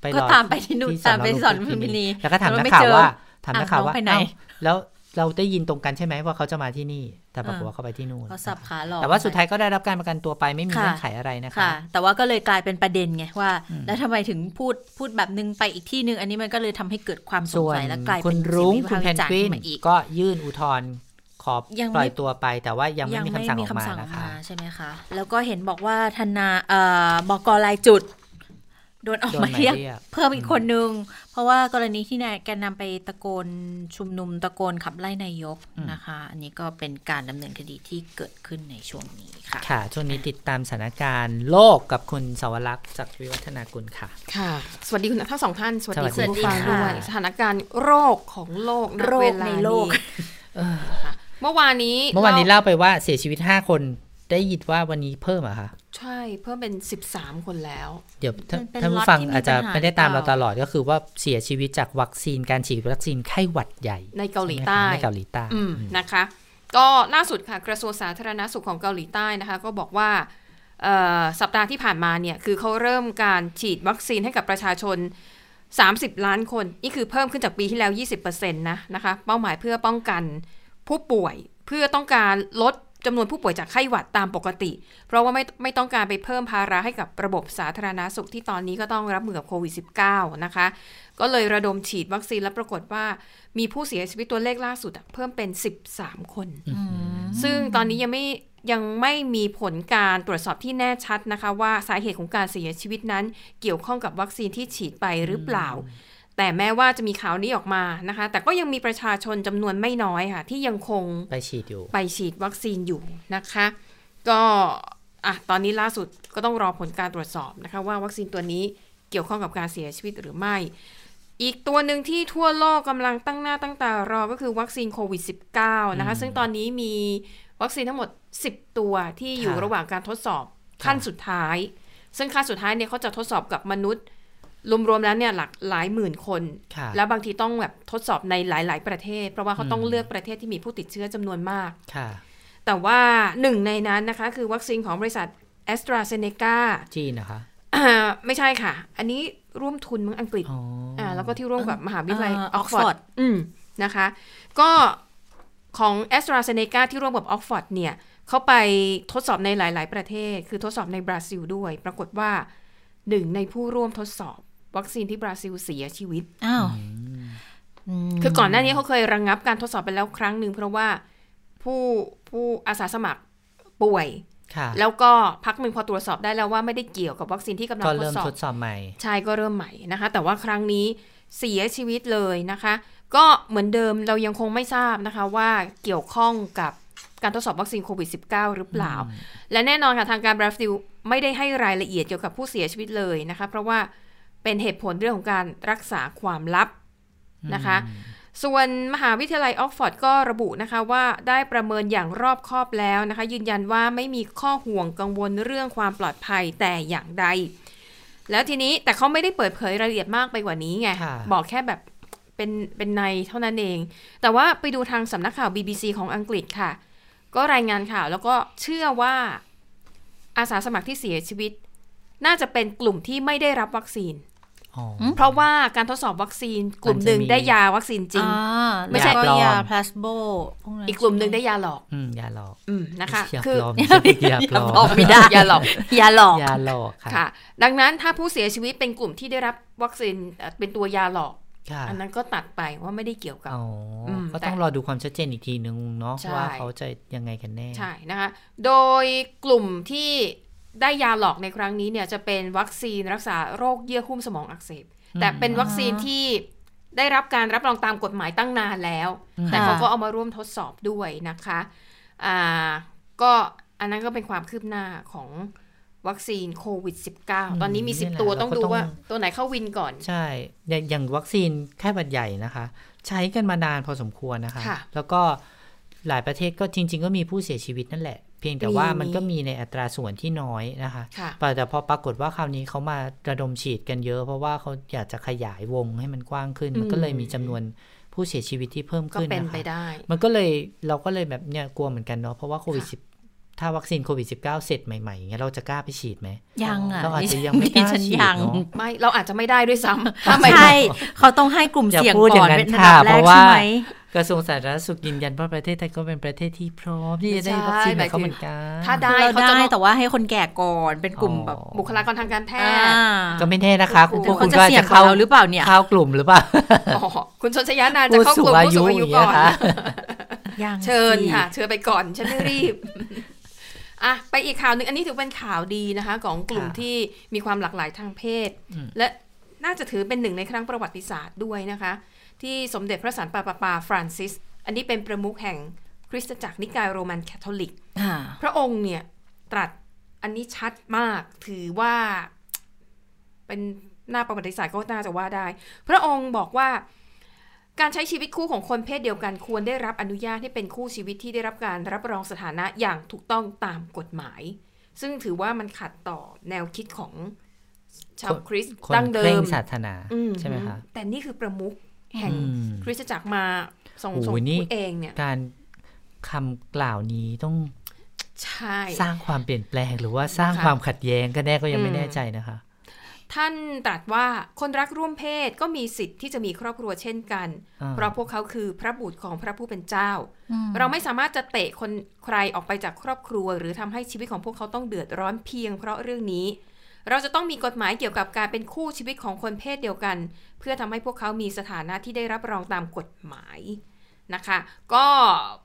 ไปก็รอตามไปที่นู่นตามไปที่สอนลุมพินี แล้วก็ถามแล้วนักไม่ข่าวเจอว่าถามนักข่าวว่าอะน้องไปไหนเอ้าแล้ว เราได้ยินตรงกันใช่ไหมว่าเขาจะมาที่นี่ แต่ปรากฏอ่าว่าเขาไปที่นู่นเขาสับขาหลอกแต่ว่าสุดท้ายก็ได้รับการประกันตัวไปไม่มีค่ะเงื่อนไขอะไรนะคะค่ะแต่ว่าก็เลยกลายเป็นประเด็นไงว่าอืมแล้วทำไมถึงพูดพูดแบบนึงไปอีกที่นึง อันนี้มันก็เลยทำให้เกิดความสงส่วนสัยและกลายคุเป็นณรุ้งเสียคุณวิแพพากษ์นวิจารณ์กวินขึ้นมาอีกก็ยื่นอุทธรณ์ขอยังไม่ปล่อยตัวไปแต่ว่ายังไม่มีคำสั่งอมีอกมาคำสั่งอนะอกคะมาใช่ไหมคะ แล้วก็เห็นบอกว่าธนาเอ่อบอกรายจุด โดนออกโดนมาหมายเรียกเรียกเพิ่มอีกคนนึง เพราะว่ากรณีที่นายแกนนำไปตะโกนชุมนุมตะโกนขับไล่นายกนะคะ อันนี้ก็เป็นการดำเนินคดีที่เกิดขึ้นในช่วงนี้ค่ะ ค่ะ ช่วงนี้ติดตามสถานการณ์โลกกับคุณสวรักษ์จากวิวัฒนากุลค่ะ ค่ะ สวัสดีคุณทั้งสองท่าน สวัสดีสวัคุสณดีผู้ฟังค่ะด้วยสถานการณ์โรคของโลกณโรคเวลาในโลกค่ะเมื่อวานนี้เมื่อวานนี้เล่าไปว่าเสียชีวิต5คน ได้ยินว่าวันนี้เพิ่มเหรอะคะใช่เพิ่มเป็น13คนแล้ว เดี๋ยวท่านเป็นท่านล็อผู้ตฟังที่มีอาจจะปัญหาไม่ได้ตามหรืเราอเปตล่าลอดก็คือว่าเสียชีวิตจากวัคซีนการฉีดวัคซีนไข้หวัดใหญ่ ในเกาหลีช่ไมคะใต้ในเกาหลีใต้อืมนะคะ ก็ล่าสุดค่ะกระทรวงสาธารณสุขของเกาหลีใต้นะคะ ก็บอกว่าเอ่อสัปดาห์ที่ผ่านมาเนี่ยคือเขาเริ่มการฉีดวัคซีนให้กับประชาชน 30 ล้านคน นี่คือเพิ่มขึ้นจากปีที่แล้ว 20%นะนะคะ เป้าหมายเพื่อป้องกันผู้ป่วยเพื่อต้องการลด จำนวนผู้ป่วยจากไข้หวัดตามปกติ เพราะว่าไม่ไม่ต้องการไปเพิ่มภาระให้กับระบบสาธารณาสุขที่ตอนนี้ก็ต้องรับมือกับโควิด -19 นะคะ ก็เลยระดมฉีดวัคซีนแล้วปรากฏว่ามีผู้เสียชีวิตตัวเลขล่าสุดอะเพิ่มเป็น 13 คน ซึ่งตอนนี้ยังไม่ยังไม่มีผลการตรวจสอบที่แน่ชัดนะคะ ว่าสาเหตุของการเสียชีวิตนั้นเกี่ยวข้องกับวัคซีนที่ฉีดไปหรือเปล่า แต่แม้ว่าจะมีข่าวนี้ออกมานะคะ แต่ก็ยังมีประชาชนจำนวนไม่น้อยค่ะ ที่ยังคงไปฉีดอยู่ ไปฉีดวัคซีนอยู่นะคะ ก็อะตอนนี้ล่าสุดก็ต้องรอผลการตรวจสอบนะคะ ว่าวัคซีนตัวนี้เกี่ยวข้องกับการเสียชีวิตหรือไม่ อีกตัวหนึ่งที่ทั่วโลกกำลังตั้งหน้าตั้งตารอก็คือวัคซีนโควิด -19 นะคะ ซึ่งตอนนี้มีวัคซีนทั้งหมด 10 ตัวที่อยู่ค่ะระหว่างการทดสอบขั้นสุดท้าย ซึ่งขั้นสุดท้ายเนี่ยเขาจะทดสอบกับมนุษย์ รวมๆแล้วเนี่ยหลักหลายหมื่นคนค่ะแล้วบางทีต้องแบบทดสอบในหลาย ๆ ประเทศ เพราะว่าเขาต้องเลือกประเทศที่มีผู้ติดเชื้อจำนวนมากค่ะแต่ว่าหนึ่งในนั้นนะคะ คือวัคซีนของบริษัท a s t r a z เซ e c a จีนนะคะไม่ใช่ค่ะ อันนี้ร่วมทุนเมืองอังกฤษอ๋ออ่าแล้วก็ที่ร่วมกับมหาวิทยาลัยอ่าออกฟอร์ Oxford ดอืมนะคะ ก็ของ AstraZeneca ที่ร่วมกับออกฟอร์ดเนี่ยเขาไปทดสอบในหลาย ๆ ประเทศ คือทดสอบในบราซิลด้วย ปรากฏว่าหนึ่งในผู้ร่วมทดสอบ วัคซีนที่บราซิลเสียชีวิตอ้าวคือก่อนหน้านี้เขาเคยระงับการทดสอบไปแล้วครั้งหนึ่งเพราะว่าผู้ผู้อาสาสมัครป่วยค่ะแล้วก็พักหนึ่งพอตรวจสอบได้แล้วว่าไม่ได้เกี่ยวกับวัคซีนที่กำลังทดสอบก็เริ่มทดสอบใหม่ใช่ก็เริ่มใหม่นะคะ แต่ว่าครั้งนี้เสียชีวิตเลยนะคะ ก็เหมือนเดิมเรายังคงไม่ทราบนะคะว่าเกี่ยวข้องกับการทดสอบวัคซีนโควิด -19 หรือเปล่า และแน่นอนค่ะทางการบราซิลไม่ได้ให้รายละเอียดเกี่ยวกับผู้เสียชีวิตเลยนะคะ เพราะว่า เป็นเหตุผลเรื่องของการรักษาความลับนะคะ ส่วนมหาวิทยาลัยออกฟอร์ดก็ระบุนะคะว่าได้ประเมินอย่างรอบคอบแล้วนะคะ ยืนยันว่าไม่มีข้อห่วงกังวลเรื่องความปลอดภัยแต่อย่างใด แล้วทีนี้แต่เขาไม่ได้เปิดเผยรายละเอียดมากไปกว่านี้ไงค่ะบอกแค่แบบเป็นเป็นในเท่านั้นเอง แต่ว่าไปดูทางสำนักข่าว BBC ของอังกฤษค่ะ ก็รายงานข่าวแล้วก็เชื่อว่าอาสาสมัครที่เสียชีวิต น่าจะเป็นกลุ่มที่ไม่ได้รับวัคซีนอ๋อ เพราะว่าการทดสอบวัคซีนกลุ่มหนึ่งมันจะมีได้ยาวัคซีนจริงอ่าไม่ใช่แล้วก็ยาปลอมยาพลาสโบพวนั้นอีกกลุ่มหนึ่งได้ยาหลอกอืมยาหลอกอืมนะคะยาคือปลอมไม่ใช่ยาปลอมไม่ได้ยาหลอกยาหลอกยาหลอกค่ะค่ะ ดังนั้นถ้าผู้เสียชีวิตเป็นกลุ่มที่ได้รับวัคซีนเอ่อเป็นตัวยาหลอกค่ะอันนั้นก็ตัดไปว่าไม่ได้เกี่ยวกับอ๋ออมก็ต้องแต่รอดูความชัดเจนอีกทีนึงเนาะใช่ว่าเขาจะยังไงกันแน่ใช่นะคะโดยกลุ่มที่ ได้ยาหลอกในครั้งนี้เนี่ยจะเป็นวัคซีนรักษาโรคเยื่อหุ้มสมองอักเสบ แต่เป็นวัคซีนที่ได้รับการรับรองตามกฎหมายตั้งนานแล้ว แต่เขาก็เอามาร่วมทดสอบด้วยนะคะอ่าก็อันนั้นก็เป็นความคืบหน้าของวัคซีนโควิด -19 ตอนนี้มี 10 ตัวต้องดูว่าตัวไหนเข้าวินก่อน ใช่ อย่างอย่างวัคซีนไข้หวัดใหญ่นะคะ ใช้กันมานานพอสมควรนะคะค่ะแล้วก็หลายประเทศก็จริง ๆ ก็มีผู้เสียชีวิตนั่นแหละเพียงแต่ว่ามันก็มีในอัตราส่วนที่น้อยนะคะค่ะแต่พอปรากฏว่าคราวนี้เขามาระดมฉีดกันเยอะ เพราะว่าเขาอยากจะขยายวงให้มันกว้างขึ้น มันก็เลยมีจำนวนผู้เสียชีวิตที่เพิ่มก็ขึ้นเป็นนะคะไปได้มันก็เลยเราก็เลยแบบเนี่ยกลัวเหมือนกันเนาะเพราะว่าโควิดสิบ ถ้าวัคซีนโควิด -19 เสร็จใหม่ๆอย่างเงี้ยเราจะกล้าไปฉีดไหมยังอะเราอาจจะดิฉันยังไม่กล้าดิฉันฉีดยังเนาะไม่เราอาจจะไม่ได้ด้วยซ้ำถ้าไม่ใช่เขาต้องให้กลุ่มอย่าเสี่ยงพูดอก่อย่างนนั้นเป็นอันค่ะดับแรเพกราะว่าใช่ไหมกระทรวงสาธารณสุขยืนยันว่าประเทศไทยก็เป็นประเทศที่พร้อมที่จะได้วัคซีนแบบเขาเหมือนกันถ้าได้เราเขาจะได้ต้องแต่ว่าให้คนแก่ก่อนเป็นกลุ่มแบบบุคลากรทางการแพอ่าทย์ก็ไม่แน่นะคะคุณเดี๋ยวคุเขาณจะก็เสี่ยงจะกว่าเข้าเราหรือเปล่าเนี่ยเข้ากลุ่มหรือเปล่าอ๋อคุณชนชยานานจะเข้ากลุ่มผู้สูงอายุก่อนนะคะยังเชิญสิค่ะ เชิญไปก่อนฉันไม่รีบ อะไปอีกข่าวหนึ่งอันนี้ถือเป็นข่าวดีนะคะ ของกลุ่มค่ะที่มีความหลากหลายทางเพศอืมและน่าจะถือเป็นหนึ่งในครั้งประวัติศาสตร์ด้วยนะคะ ที่สมเด็จพระสันตะปาปาฟรานซิส อันนี้เป็นประมุขแห่งคริสตจักรนิกายโรมันแคทอลิกอ่าพระองค์เนี่ยตรัสอันนี้ชัดมากถือว่าเป็นหน้าประวัติศาสตร์ก็น่าจะว่าได้ พระองค์บอกว่า การใช้ชีวิตคู่ของคนเพศเดียวกันควรได้รับอนุญาตให้เป็นคู่ชีวิตที่ได้รับการรับรองสถานะอย่างถูกต้องตามกฎหมาย ซึ่งถือว่ามันขัดต่อแนวคิดของชาวคริสต์คนดั้งเดิเคร่งมศาสนาอืใช่ไหมคะแต่นี่คือประมุขแห่งอืมคริสตจักรมาทรงโอ้โหทรงนี่พูดเองเนี่ยการคำกล่าวนี้ต้องใช่สร้างความเปลี่ยนแปลงหรือว่าสร้างค่ะความขัดแย้งก็แน่ก็ยังไม่อืมแน่ใจนะคะ ท่านตรัสว่าคนรักร่วมเพศก็มีสิทธิ์ที่จะมีครอบครัวเช่นกันอ่าเพราะพวกเขาคือพระบุตรของพระผู้เป็นเจ้า เราไม่สามารถจะเตะคนใครออกไปจากครอบครัว หรือทำให้ชีวิตของพวกเขาต้องเดือดร้อนเพียงเพราะเรื่องนี้ เราจะต้องมีกฎหมายเกี่ยวกับการเป็นคู่ชีวิตของคนเพศเดียวกัน เพื่อทำให้พวกเขามีสถานะที่ได้รับรองตามกฎหมายนะคะ ก็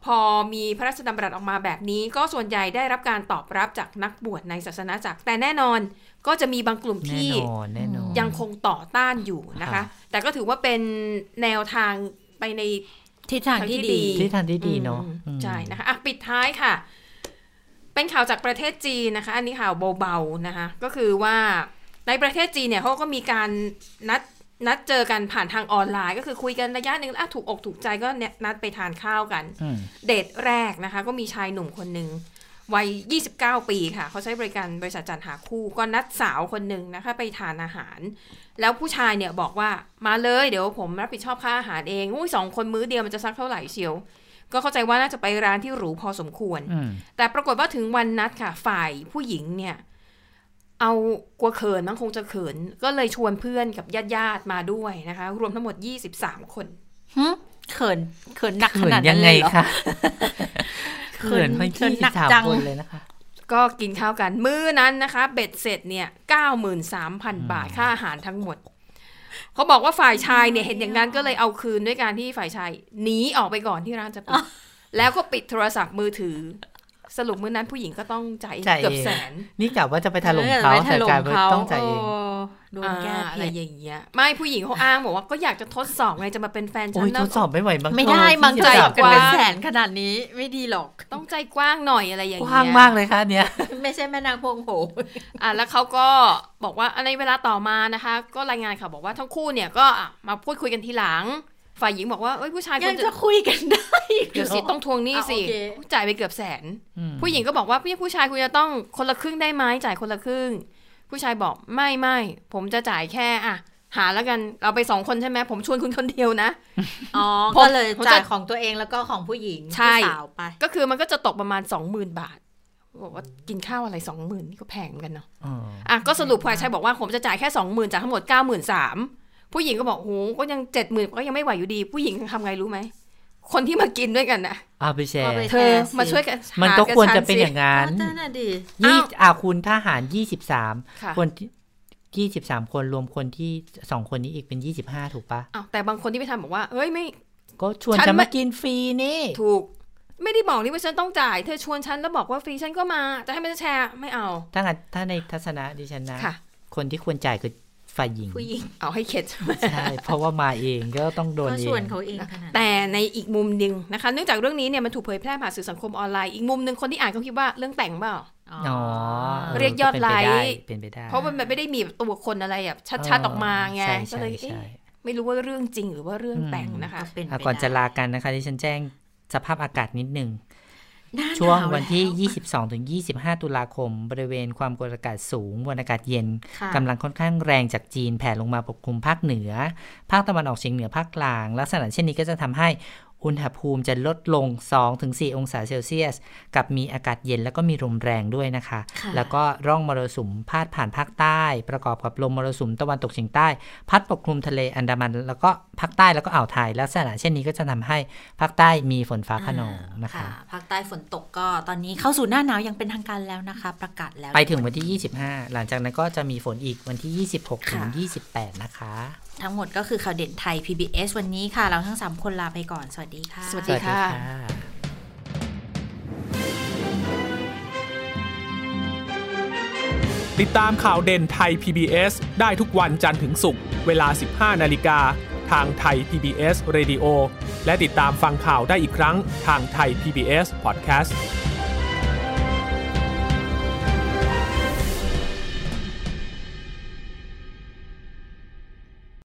พอมีพระราชดำรัสออกมาแบบนี้ ก็ส่วนใหญ่ได้รับการตอบรับจากนักบวชในศาสนาจักรแต่แน่นอน ก็จะมีบางกลุ่มแน่ที่นอนแน่นอนยังคงต่อต้านอยู่นะคะค่ะแต่ก็ถือว่าเป็นแนวทางไปในทิศทางที่ดีที่ทางที่ดีเนาะอืมอืมใช่นะคะอะปิดท้ายค่ะ เป็นข่าวจากประเทศจีนนะคะ อันนี้ข่าวเบาๆนะคะ ก็คือว่าในประเทศจีนเนี่ยเขาก็มีการนัดนัดเจอกันผ่านทางออนไลน์ ก็คือคุยกันระยะหนึ่งแล้วอะถูกอกถูกใจก็เนี่ยนัดไปทานข้าวกันอืมเดทแรกนะคะ ก็มีชายหนุ่มคนหนึ่ง วัย 29 ปีค่ะ เขาใช้บริการบริษัทจัดหาคู่ ก็นัดสาวคนหนึ่งนะคะ ไปทานอาหาร แล้วผู้ชายเนี่ยบอกว่ามาเลยเดี๋ยวผมรับผิดชอบค่าอาหารเองอุ้ยสองคนมื้อเดียวมันจะสักเท่าไหร่เชียว ก็เข้าใจว่าน่าจะไปร้านที่หรูพอสมควรอืมแต่ปรากฏว่าถึงวันนัดค่ะ ฝ่ายผู้หญิงเนี่ย เอากลัวเขินมั้งคงจะเขิน ก็เลยชวนเพื่อนกับญาติญาติๆมาด้วยนะคะ รวมทั้งหมด 23 คนหึเขินเขินหนักขเขินนาดยันั้นงไงเลยเหรอคะ เขิเขินนไปเขิที่นหนักสามจังคนเลยนะคะ ก็กินข้าวกันมื้อนั้นนะคะ เบ็ดเสร็จเนี่ย93,000บาทค่าอาหารทั้งหมด เขาบอกว่าฝ่ายชายเนี่ยเห็นอย่างนั้นก็เลยเอาคืนด้วยการที่ฝ่ายชายหนีออกไปก่อนที่ร้านจะปิดแล้วก็ปิดโทรศัพท์มือถือ สรุปมื้อนั้นผู้หญิงก็ต้องจ่ายจ่ายเองเกือบแสน นี่กะว่าจะไปถล่มออเขาไปถแต่ล่กลายมเป็นเขาต้องจ่ายเองโโดนแก้อ่าอะไรผิดอย่างเงี้ย ไม่ผู้หญิงเขาอ้างบอกว่าก็อยากจะทดสอบไงจะมาเป็นแฟนฉัโอ้ยนทดสอบไม่ไหวบางไม่ได้คนบางที่ใจจะจัจับบกันกว้างเป็นแสนขนาดนี้ไม่ดีหรอก ต้องใจกว้างหน่อยอะไรอย่างกเงี้ยว้างมากเลยค่ะเนี่ย ไม่ใช่แม่นางพงโผอะแล้วเขาก็บอกว่าในเวลาต่อมานะคะ ก็รายงานค่ะบอกว่าทั้งคู่เนี่ยก็อะมาพูดคุยกันทีหลัง ฝ่ายหญิงบอกว่าเอ้ยผู้ชายคยัวงรจะจะคุยกันได้อีกเดี๋ยวสิต้องทวงหนี้สิอะโอเคจ่ายไปเกือบแสนอืมผู้หญิงก็บอกว่าพี่ผู้ชายคุณจะต้องคนละครึ่งได้ไหมจ่ายคนละครึ่ง ผู้ชายบอกไม่ไม่ผมจะจ่ายแค่อะหาแล้วกันเราไปสองคนใช่ไหมผมชวนคุณคนเดียวนะอ๋อผมก็เลยผมจะจ่ายของตัวเองแล้วก็ของผู้หญิงใช่ผู้สาวไป ก็คือมันก็จะตกประมาณสองหมื่นบาทบอกว่ากินข้าวอะไรสองหมื่นนี่ก็แพงเหมือนกันเนาะอ๋ออะก็สรุปฝ่ายชายบอกว่าผมจะจ่ายแค่สองหมื่นจากทั้งหมดเก้าหมื่นสาม ผู้หญิงก็บอกโหก็ยังเจ็ดหมื่นก็ยังไม่ไหวอยู่ดี ผู้หญิงทำไงรู้ไหมคนที่มากินด้วยกันนะเอาไปแชร์เอาไปเธอมาช่วยกัน มันหาก็ควรฉัจะเป็นสิอย่างนั้นนั่นน่ะดิยี่อ้าวอ่าคุณทหารยี่สิบสามค่ะคนยี่สิบสามคนรวมคนที่สองคนนี้อีกเป็นยี่สิบห้าถูกปะอ้าวแต่บางคนที่ไม่ทำบอกว่าเฮ้ยไม่ ก็ชวนฉันจะไม่มากินฟรีนี่ ถูก ไม่ได้บอกนี่ว่าฉันต้องจ่าย เธอชวนฉันแล้วบอกว่าฟรีฉันก็มา จะให้มันแชร์ไม่เอา ถ้างั้นถ้าในทัศนะดิฉันนะค่ะคนที่ควรจ่ายคือ ฝ่ายหญิงผู้หญิงเอาให้เข็ดใช่เพราะว่ามาเองก็ต้องโดนก็เอชวนงเขาเองขนาดนั้นแต่ในอีกมุมหนึ่งนะคะ เนื่องจากเรื่องนี้เนี่ยมันถูกเผยแพร่ผ่านสื่อสังคมออนไลน์อีกมุมหนึ่งคนที่อ่านเขาคิดว่าเรื่องแต่งเปล่าอ๋อออเรียกยอดไลค์เป็นไปได้เพราะมันแบบไม่ได้มีตัวคนอะไรแบบชัดๆออกมาไงใช่ก็ใช่เลยใช่เอ๊ะไม่รู้ว่าเรื่องจริงหรือว่าเรื่องแต่งนะคะก็เป็นอะไปก่อนจะได้ลากันนะคะที่ฉันแจ้งสภาพอากาศนิดหนึ่งหน้าหน ช่วงแล้วันที่ 22ถึง25 ตุลาคม บริเวณความกดอากาศสูงมวลอากาศเย็นค่ะกำลังค่อนข้างแรงจากจีนแผ่ลงมาปกคลุมภาคเหนือ ภาคตะวันออกเฉียงเหนือภาคกลาง ลักษณะเช่นนี้ก็จะทำให้ อุณหภูมิจะลดลง 2-4 องศาเซลเซียส กับมีอากาศเย็นแล้วก็มีลมแรงด้วยนะคะค่ะแล้วก็ร่องมรสุมพาดผ่านภาคใต้ ประกอบกับลมมรสุมตะวันตกเฉียงใต้ พัดปกคลุมทะเลอันดามัน แล้วก็ภาคใต้แล้วก็อ่าวไทย ลักษณะเช่นนี้ก็จะทำให้ภาคใต้มีฝนฟ้าขนองนะคะภาคใต้ฝนตกก็ตอนนี้เข้าสู่หน้าหนาวอย่างเป็นทางการแล้วนะคะ ประกาศแล้ว ไปถึงวันที่ 25 หลังจากนั้นก็จะมีฝนอีกวันที่ 26ถึงค่ะ28 นะคะ ทั้งหมดก็คือข่าวเด่นไทย PBS วันนี้ค่ะ เราทั้ง 3 คนลาไปก่อน สวัสดีค่ะ สวัสดีค่ะ ติดตามข่าวเด่นไทย PBS ได้ทุกวันจันทร์ถึงศุกร์เวลา 15 นาฬิกา ทางไทย PBS Radio และติดตามฟังข่าวได้อีกครั้งทางไทย PBS Podcast